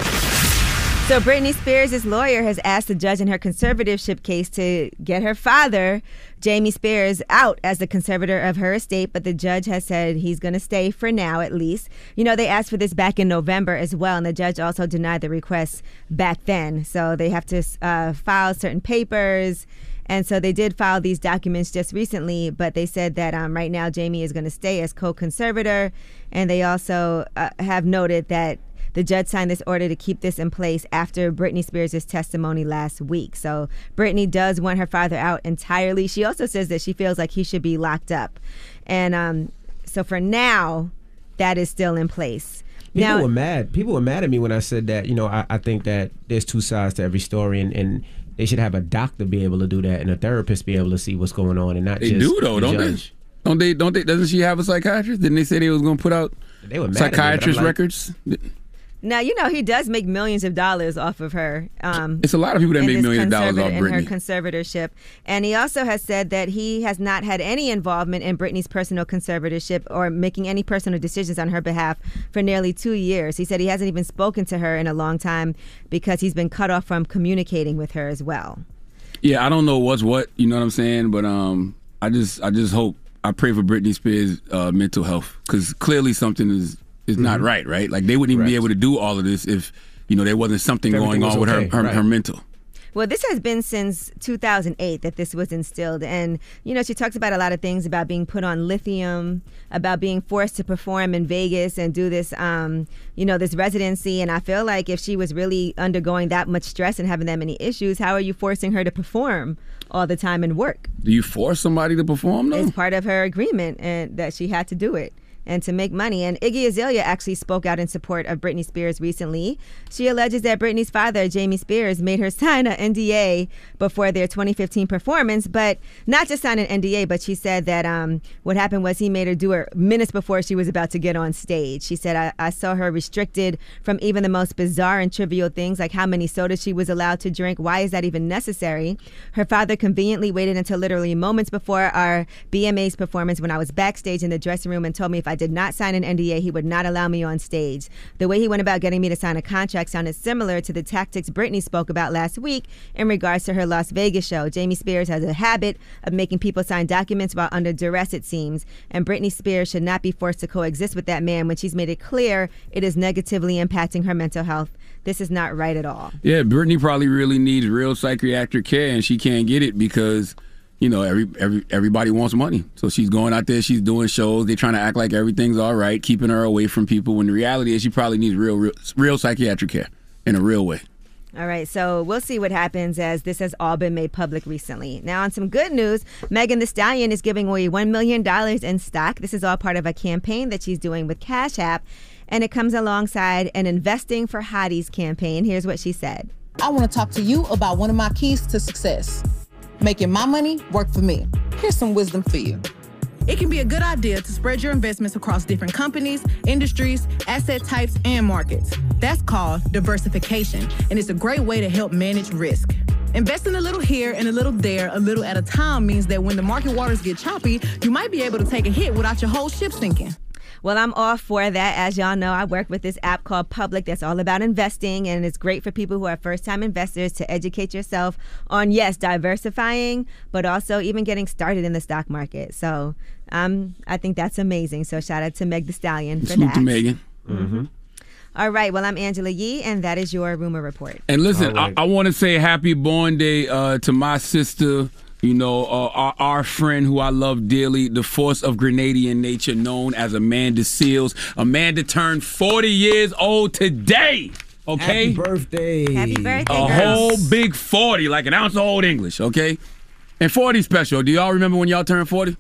So, Britney Spears' lawyer has asked the judge in her conservatorship case to get her father, Jamie Spears, out as the conservator of her estate, but the judge has said he's going to stay for now at least. You know, they asked for this back in November as well, and the judge also denied the request back then. So, they have to uh, file certain papers. And so they did file these documents just recently, but they said that um, right now Jamie is going to stay as co conservator. And they also uh, have noted that the judge signed this order to keep this in place after Britney Spears' testimony last week. So Britney does want her father out entirely. She also says that she feels like he should be locked up. And um, so for now, that is still in place. People now, were mad. People were mad at me when I said that. You know, I, I think that there's two sides to every story, and, and they should have a doctor be able to do that and a therapist be able to see what's going on, and not They just do though, the don't judge. they? Don't they? Don't they? Doesn't she have a psychiatrist? Didn't they say they was going to put out They were at me, psychiatrist like- records? Now you know he does make millions of dollars off of her. Um, It's a lot of people that make millions of dollars off in her conservatorship, and he also has said that he has not had any involvement in Britney's personal conservatorship or making any personal decisions on her behalf for nearly two years. He said he hasn't even spoken to her in a long time because he's been cut off from communicating with her as well. Yeah, I don't know what's what. You know what I'm saying? But um, I just I just hope I pray for Britney Spears' uh, mental health because clearly something is is not Mhm. right. Right? Like they wouldn't even be able to do all of this if you know there wasn't something If going everything on was with her her, right. her mental. Well, this has been since 2008 that this was instilled. And, you know, she talks about a lot of things about being put on lithium, about being forced to perform in Vegas and do this, um, you know, this residency. And I feel like if she was really undergoing that much stress and having that many issues, how are you forcing her to perform all the time and work? Do you force somebody to perform though? It's part of her agreement and that she had to do it and to make money. And Iggy Azalea actually spoke out in support of Britney Spears recently. She alleges that Britney's father, Jamie Spears, made her <laughs> sign an NDA before their 2015 performance, but not just sign an NDA, but she said that um, what happened was he made her do it minutes before she was about to get on stage. She said, I, I saw her restricted from even the most bizarre and trivial things like how many sodas she was allowed to drink. Why is that even necessary? Her father conveniently waited until literally moments before our BMA's performance when I was backstage in the dressing room and told me if I did not sign an NDA, he would not allow me on stage. The way he went about getting me to sign a contract sounded similar to the tactics Britney spoke about last week in regards to her Las Vegas show. Jamie Spears has a habit of making people sign documents while under duress, it seems, and Britney Spears should not be forced to coexist with that man when she's made it clear it is negatively impacting her mental health. This is not right at all. Yeah, Britney probably really needs real psychiatric care, and she can't get it because you know every every everybody wants money. So she's going out there, she's doing shows. They're trying to act like everything's all right, keeping her away from people. When the reality is, she probably needs real real, real psychiatric care in a real way. All right, so we'll see what happens as this has all been made public recently. Now, on some good news, Megan Thee Stallion is giving away $1 million in stock. This is all part of a campaign that she's doing with Cash App, and it comes alongside an Investing for Hotties campaign. Here's what she said. I want to talk to you about one of my keys to success making my money work for me. Here's some wisdom for you. It can be a good idea to spread your investments across different companies, industries, asset types, and markets. That's called diversification, and it's a great way to help manage risk. Investing a little here and a little there, a little at a time, means that when the market waters get choppy, you might be able to take a hit without your whole ship sinking. Well, I'm all for that. As y'all know, I work with this app called Public that's all about investing, and it's great for people who are first time investors to educate yourself on, yes, diversifying, but also even getting started in the stock market. So um, I think that's amazing. So shout out to Meg Thee Stallion for Salute that. to Megan. Mm-hmm. All right. Well, I'm Angela Yee, and that is your rumor report. And listen, I, I want to say happy born day uh, to my sister. You know, uh, our, our friend who I love dearly, the force of Grenadian nature, known as Amanda Seales. Amanda turned 40 years old today. Okay. Happy birthday. Happy birthday. A girls. whole big 40, like an ounce of old English. Okay. And 40 special. Do y'all remember when y'all turned 40?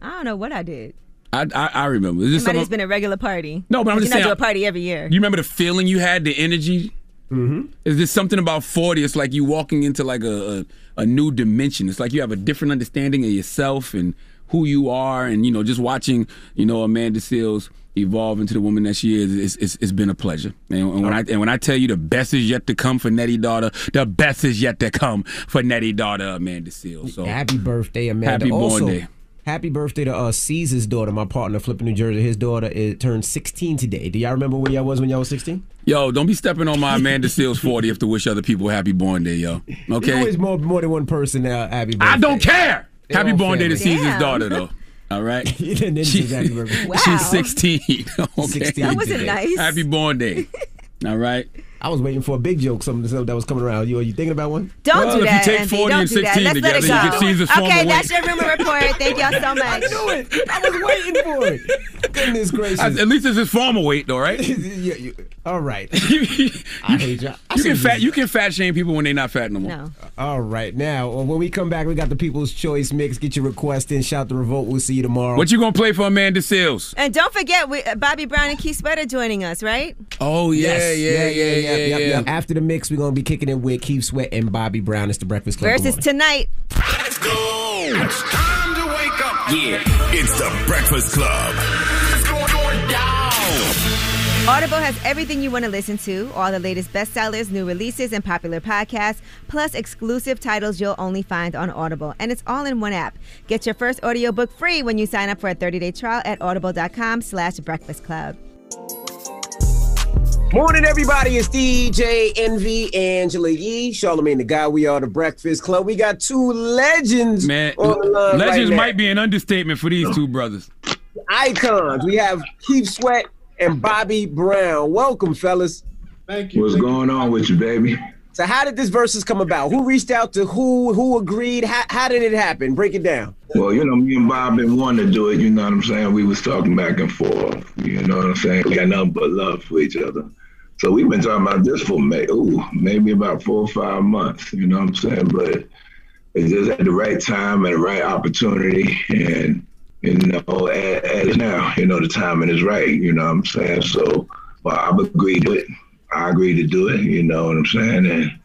I don't know what I did. I I, I remember. It this might have been a regular party. No, but I'm you just not saying- do a party every year. You remember the feeling you had, the energy? Mm-hmm. Is there something about 40? It's like you walking into like a, a, a new dimension. It's like you have a different understanding of yourself and who you are. And, you know, just watching, you know, Amanda Seales evolve into the woman that she is, it's, it's, it's been a pleasure. And, and when I and when I tell you the best is yet to come for Nettie Daughter, the best is yet to come for Nettie Daughter, Amanda Seales. So Happy birthday, Amanda. Happy born day. Happy birthday to uh, Caesar's daughter, my partner, Flipping New Jersey. His daughter is, turned 16 today. Do y'all remember where y'all was when y'all was 16? Yo, don't be stepping on my Amanda Seales 40th to wish other people happy born day, yo. <laughs> There's Okay? always more, more than one person uh, happy birthday. I don't care. They're Happy all born day to family. Caesar's daughter, though. <laughs> All right. then <laughs> She- says happy birthday. Wow. She's 16. Okay. 16 That wasn't today. nice. Happy born day. All right. I was waiting for a big joke, something, something that was coming around. You, are you thinking about one? Don't Well, do if that. you take Anthony. 40 Don't and do that. 16 Let's let it together, you go. get Caesar's former okay, weight. that's your rumor report. <laughs> Thank y'all so much. I knew it. I was waiting for it. Goodness gracious. At at least it's his former weight, though, right? <laughs> Yeah, you- all right. <laughs> I hate y'all. I You can fat. You can fat shame people when they're not fat no more. No. All right. Now, uh, when we come back, we got the People's Choice mix. Get your request in. Shout the revolt. We'll see you tomorrow. What you gonna play for Amanda Seales? And don't forget, we, uh, Bobby Brown and Keith Sweater joining us, right? Oh yeah, Yes. yeah, yeah, yeah, yep, yeah. yep. After the mix, we're gonna be kicking it with Keith Sweat and Bobby Brown. It's the Breakfast Club. Versus tonight. Let's go. It's time to wake up. Yeah, it's the Breakfast Club. It's going, going down. Audible has everything you want to listen to, all the latest bestsellers, new releases, and popular podcasts, plus exclusive titles you'll only find on Audible. And it's all in one app. Get your first audiobook free when you sign up for a 30-day trial at audible.com slash breakfast club. Morning, everybody. It's DJ Envy, Angela Yee, Charlemagne the Guy. We are the Breakfast Club. We got two legends Man, on the line legends right now. might be an understatement for these two brothers. icons. We have Keith Sweat and Bobby Brown. Welcome, fellas. Thank you. What's going on with you, baby? So, how did this versus come about? Who reached out to who? Who agreed? How, how did it happen? Break it down. Well, you know, me and Bob been wanting to do it. You know what I'm saying? We was talking back and forth. You know what I'm saying? We got nothing but love for each other. So we've been talking about this for may, ooh, maybe about four or five months. You know what I'm saying? But it's just at the right time and the right opportunity, and you know, as, now, you know, the timing is right. You know what I'm saying? So, well, I've agreed to it. I agreed to do it. You know what I'm saying? And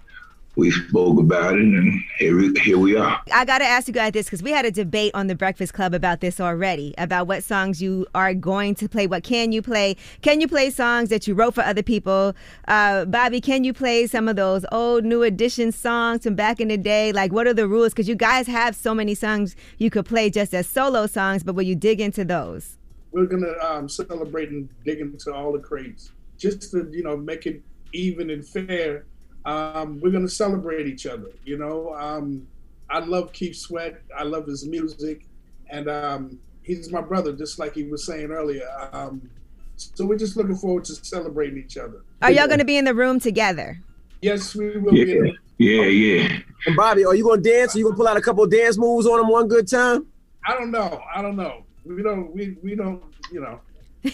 we spoke about it, and here we, here we are. I got to ask you guys this because we had a debate on the Breakfast Club about this already, about what songs you are going to play. What can you play? Can you play songs that you wrote for other people? Uh, Bobby, can you play some of those old New Edition songs from back in the day? Like, what are the rules? Because you guys have so many songs you could play just as solo songs, but will you dig into those? We're gonna um, celebrate and dig into all the crates, just to you know make it even and fair. Um, we're gonna celebrate each other. You know, um, I love Keith Sweat. I love his music, and um, he's my brother, just like he was saying earlier. Um, so we're just looking forward to celebrating each other. Are y'all going to be in the room together? Yes, we will be. in- Yeah, yeah. And Bobby, are you gonna dance? Are you gonna pull out a couple of dance moves on him one good time? I don't know. I don't know. We don't. We we don't. You know. <laughs> we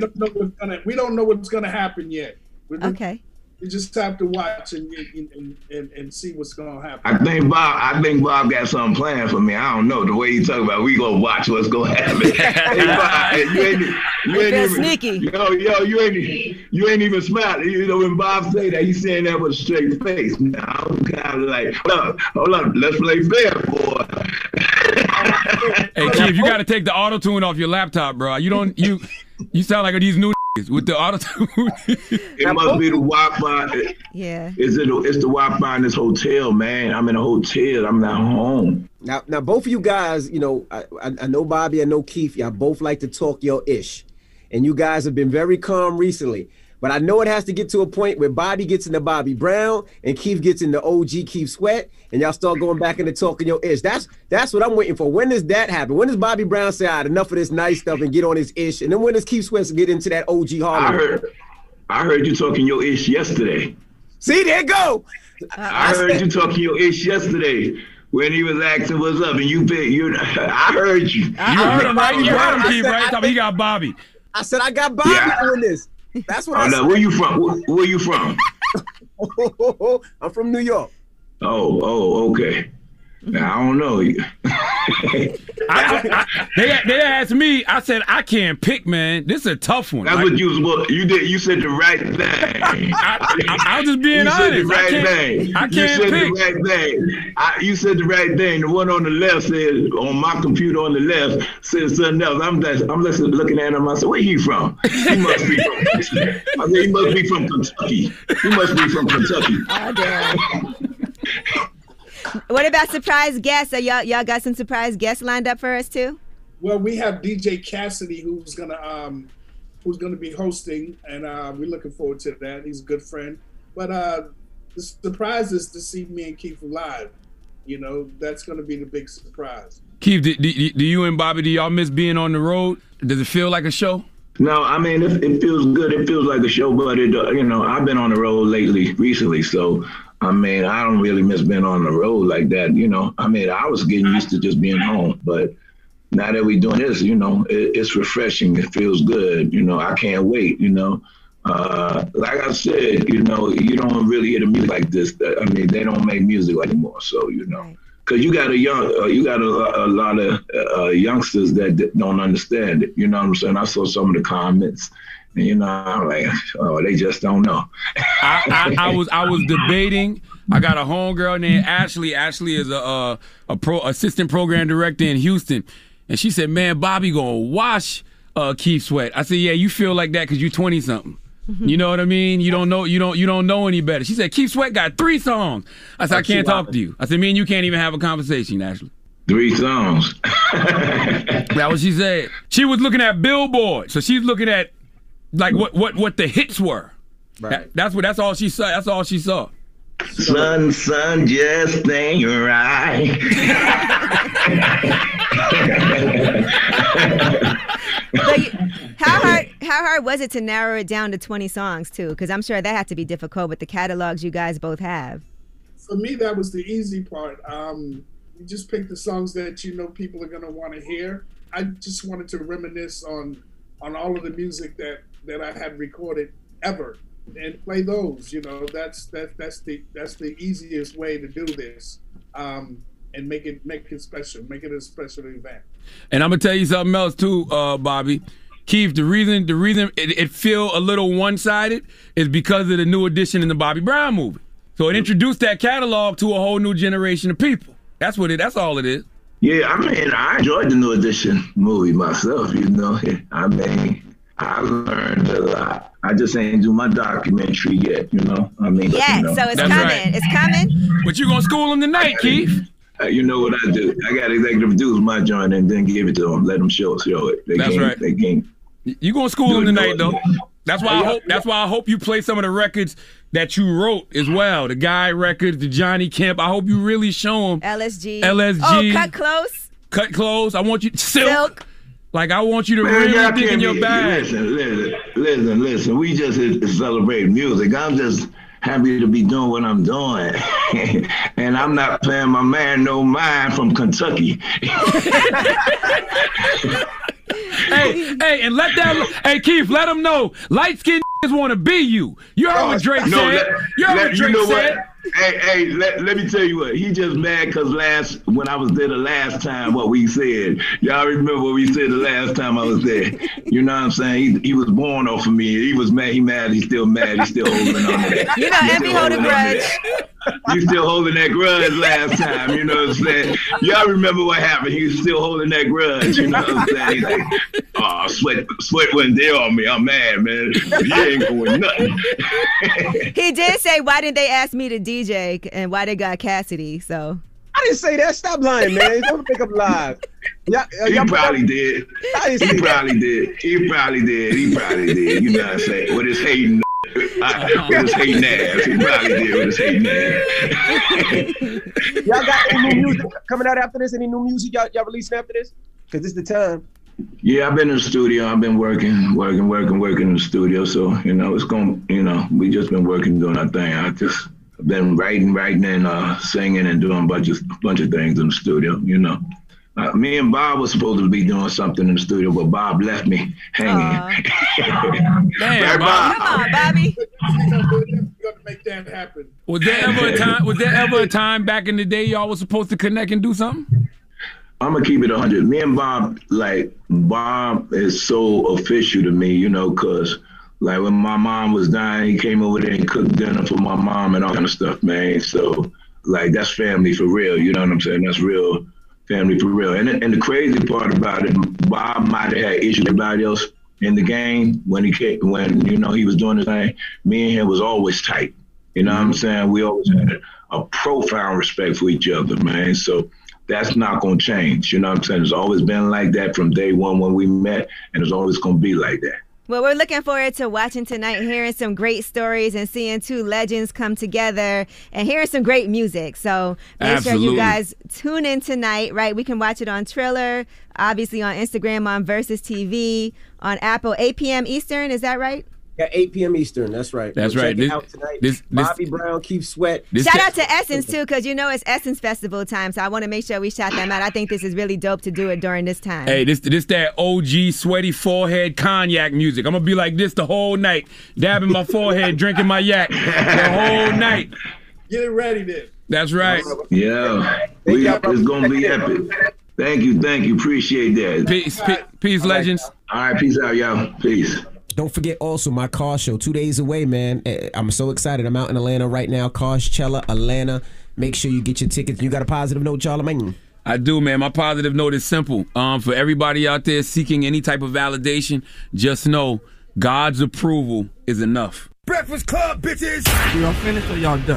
don't know what's gonna. We don't know what's gonna happen yet. We're Okay. We just have to watch and and, and, and see what's gonna happen. I think Bob. I think Bob got something planned for me. I don't know the way he talk about. We gonna watch what's gonna happen. <laughs> hey, Bob, you ain't, you ain't even sneaky. Yo, yo, you ain't you ain't even smiling. You know when Bob say that, he's saying that with a straight face. Now I'm kind of like, hold up, hold up, let's play fair, boy. Hey, Keith, you got to take the auto tune off your laptop, bro. You don't you you sound like these new with the auto. <laughs> It must be the Wi-Fi. Yeah. Is it? It's the Wi-Fi in this hotel, man. I'm in a hotel. I'm not home. Now, now, both of you guys, you know, I, I, I know Bobby, I know Keith. Y'all both like to talk your ish, and you guys have been very calm recently. But I know it has to get to a point where Bobby gets into Bobby Brown and Keith gets into OG Keith Sweat, and y'all start going back into talking your ish. That's that's what I'm waiting for. When does that happen? When does Bobby Brown say, "All right, enough of this nice stuff" and get on his ish? And then when does Keith Sweat get into that OG I heard. I heard you talking your ish yesterday. See, there go. I heard you talking your ish yesterday when he was asking what's up, and you pick you. I heard you. You heard him, right? You heard him, Keith, right? I Tell me he got Bobby. I said I got Bobby Yeah. doing this. That's what Oh, I no, said. where you from? Where, where you from? <laughs> I'm from New York. Oh, oh, okay. Now, I don't know. <laughs> I, I, I, they they asked me. I said I can't pick, man. This is a tough one. That's Like, what you was. What you did. You said the right thing. <laughs> I, I, I was just being you honest. said the right I can't, thing. I can't said pick. the right thing. I, you said the right thing. The one on the left said on my computer on the left said something else. I'm just, I'm just looking at him. I said, "Where he from? He must be from." I said, "He must be from Kentucky. He must be from Kentucky." Oh, damn. <laughs> what about surprise guests? Are y'all y'all got some surprise guests lined up for us too? Well, we have DJ Cassidy who's gonna um who's gonna be hosting, and uh, we're looking forward to that. He's a good friend. But uh, the surprise is to see me and Keith live. You know, that's gonna be the big surprise. Keith, do, do, do you and Bobby, do y'all miss being on the road? Does it feel like a show? No, I mean it, it feels good. It feels like a show, but it uh, you know I've been on the road lately, recently, so I mean I don't really miss being on the road like that. You know, I mean I was getting used to just being home, but now that we're doing this, you know, it, it's refreshing. It feels good. You know, I can't wait. You know, uh, like I said, you know, you don't really hear the music like this. I mean, they don't make music anymore, so you know. Cause you got a young, uh, you got a, a lot of uh, youngsters that, that don't understand it. You know what I'm saying? I saw some of the comments, you know, I'm like, <laughs> oh, they just don't know. I, I, I <laughs> was I was debating. I got a homegirl named Ashley. Ashley is a uh, a pro assistant program director in Houston, and she said, "Man, Bobby gonna wash uh, Keith Sweat. I said, yeah, you feel like that because you're 20 something. You know what I mean? You don't know you don't you don't know any better. She said, Keith Sweat got three songs. I said, I can't talk to you. I said, me and you can't even have a conversation, Ashley. Three songs. <laughs> That's what she said. She was looking at Billboard, so she's looking at like what what what the hits were. That- that's what that's all she saw. That's all she saw. Son, son, just ain't right. But you- how hard how hard was it to narrow it down to 20 songs too? Because I'm sure that had to be difficult with the catalogs you guys both have. For me, that was the easy part. Um, you just pick the songs that you know people are gonna want to hear. I just wanted to reminisce on on all of the music that that I had recorded ever and play those. You know, that's that that's the that's the easiest way to do this. Um, and make it make it special, make it a special event. And I'm gonna tell you something else too, uh, Bobby. Keith, the reason the reason it, it feel a little one sided is because of the New Edition in the Bobby Brown movie. So it introduced that catalog to a whole new generation of people. That's what it. That's all it is. Yeah, I mean, I enjoyed the new edition movie myself. You know, <laughs> I mean, I learned a lot. I just ain't do my documentary yet. You know, I mean, Yeah, you know. so it's coming. It's coming. But you gonna school him tonight, Keith? Uh, you know what I do? I got executive produce my joint and then give it to them. Let them show show it. They That's can't, right. They can't. You gonna school him Do it, tonight do it. though. That's why I hope. That's why I hope you play some of the records that you wrote as well. The Guy records, the Johnny Kemp. I hope you really show him LSG. LSG. Oh, Kut Klose. Kut Klose. I want you silk. Like I want you to Man, really dig in your be- bag. Listen, listen, listen, listen. We just is music. I'm just happy to be doing what I'm doing, <laughs> and I'm not playing my man no mind from Kentucky. <laughs> hey, hey, and let that. Hey, Keith, let them know. Light skinned want to be you. You heard what oh, Drake No, said. let- you heard let- what Drake you know said. what? Hey, hey, let, let me tell you what. He just mad because last when I was there the last time, what we said. Y'all remember what we said the last time I was there? You know what I'm saying? He, he was born off of me. He was mad. He mad. He's still mad. He's still holding on to that. <laughs> You know, He's Envy still hold a holding grudge. that. You still holding that grudge last time, you know what I'm saying? Y'all remember what happened. He was still holding that grudge, you know what I'm saying? He's like, oh, sweat, sweat wasn't there on me. I'm mad, man. <laughs> You ain't going nothing. <laughs> He did say, "Why didn't they ask me to DJ and why they got Cassidy?" So I didn't say that. Stop lying, man. Don't think I'm live. Yeah, He probably did. He probably did. He probably did. He probably did. You know what I'm saying? With his hating, uh, with his hating ass. He probably did with his hating ass. Y'all got any new music coming out after this? Any new music y'all, y'all releasing after this? Because this is the time. Yeah, I've been in the studio. I've been working, working, working, working in the studio. So you know, it's going. to You know, we just been working, doing our thing. I just been writing, writing, and uh, singing and doing a bunch of bunch of things in the studio. You know. Uh, me and Bob was supposed to be doing something in the studio, but Bob left me hanging. <laughs> Right, Bob? Come on, Bobby. We're gonna make that happen. Was there ever a time? Was there ever a time back in the day y'all was supposed to connect and do something? I'm gonna keep it 100. Me and Bob, like Bob, is so official to me, you know, cause like when my mom was dying, he came over there and cooked dinner for my mom and all kind of stuff, man. So like that's family for real. You know what I'm saying? That's real family for real. And and the crazy part about it, Bob might have had issues with everybody else in the game when he came, when you know he was doing his thing. Me and him was always tight. You know what I'm saying? We always had a profound respect for each other, man. So that's not gonna change. You know what I'm saying? It's always been like that from day one when we met, and it's always gonna be like that. Well, we're looking forward to watching tonight, hearing some great stories, and seeing two legends come together and hearing some great music. So make sure you guys tune in tonight, right? We can watch it on Triller, obviously on Instagram, on Verzuz TV, on Apple, 8 p.m. Eastern. Is that right? Yeah, 8 p.m. Eastern. That's right. That's Go right. Check it This- out tonight. this- this- Bobby Brown, Keith Sweat. Shout out to Essence too, because you know it's Essence Festival time. So I want to make sure we shout them out. I think this is really dope to do it during this time. Hey, this this that OG sweaty forehead cognac music. I'm gonna be like this the whole night, dabbing my forehead, <laughs> drinking my yak the whole night. Get it ready then. That's right. Yeah, we, it's gonna be epic. Thank you, thank you, appreciate that. Peace, pe- peace, legends. All right, peace out, y'all. Peace. Don't forget also my car show, two days away, man. Eh, I'm so excited. I'm out in Atlanta right now. Coachella, Atlanta. Make sure you get your tickets. You got a positive note, Charlamagne? I do, man. My positive note is simple. Um, for everybody out there seeking any type of validation, just know God's approval is enough. Breakfast Club, bitches. Y'all finished or y'all done?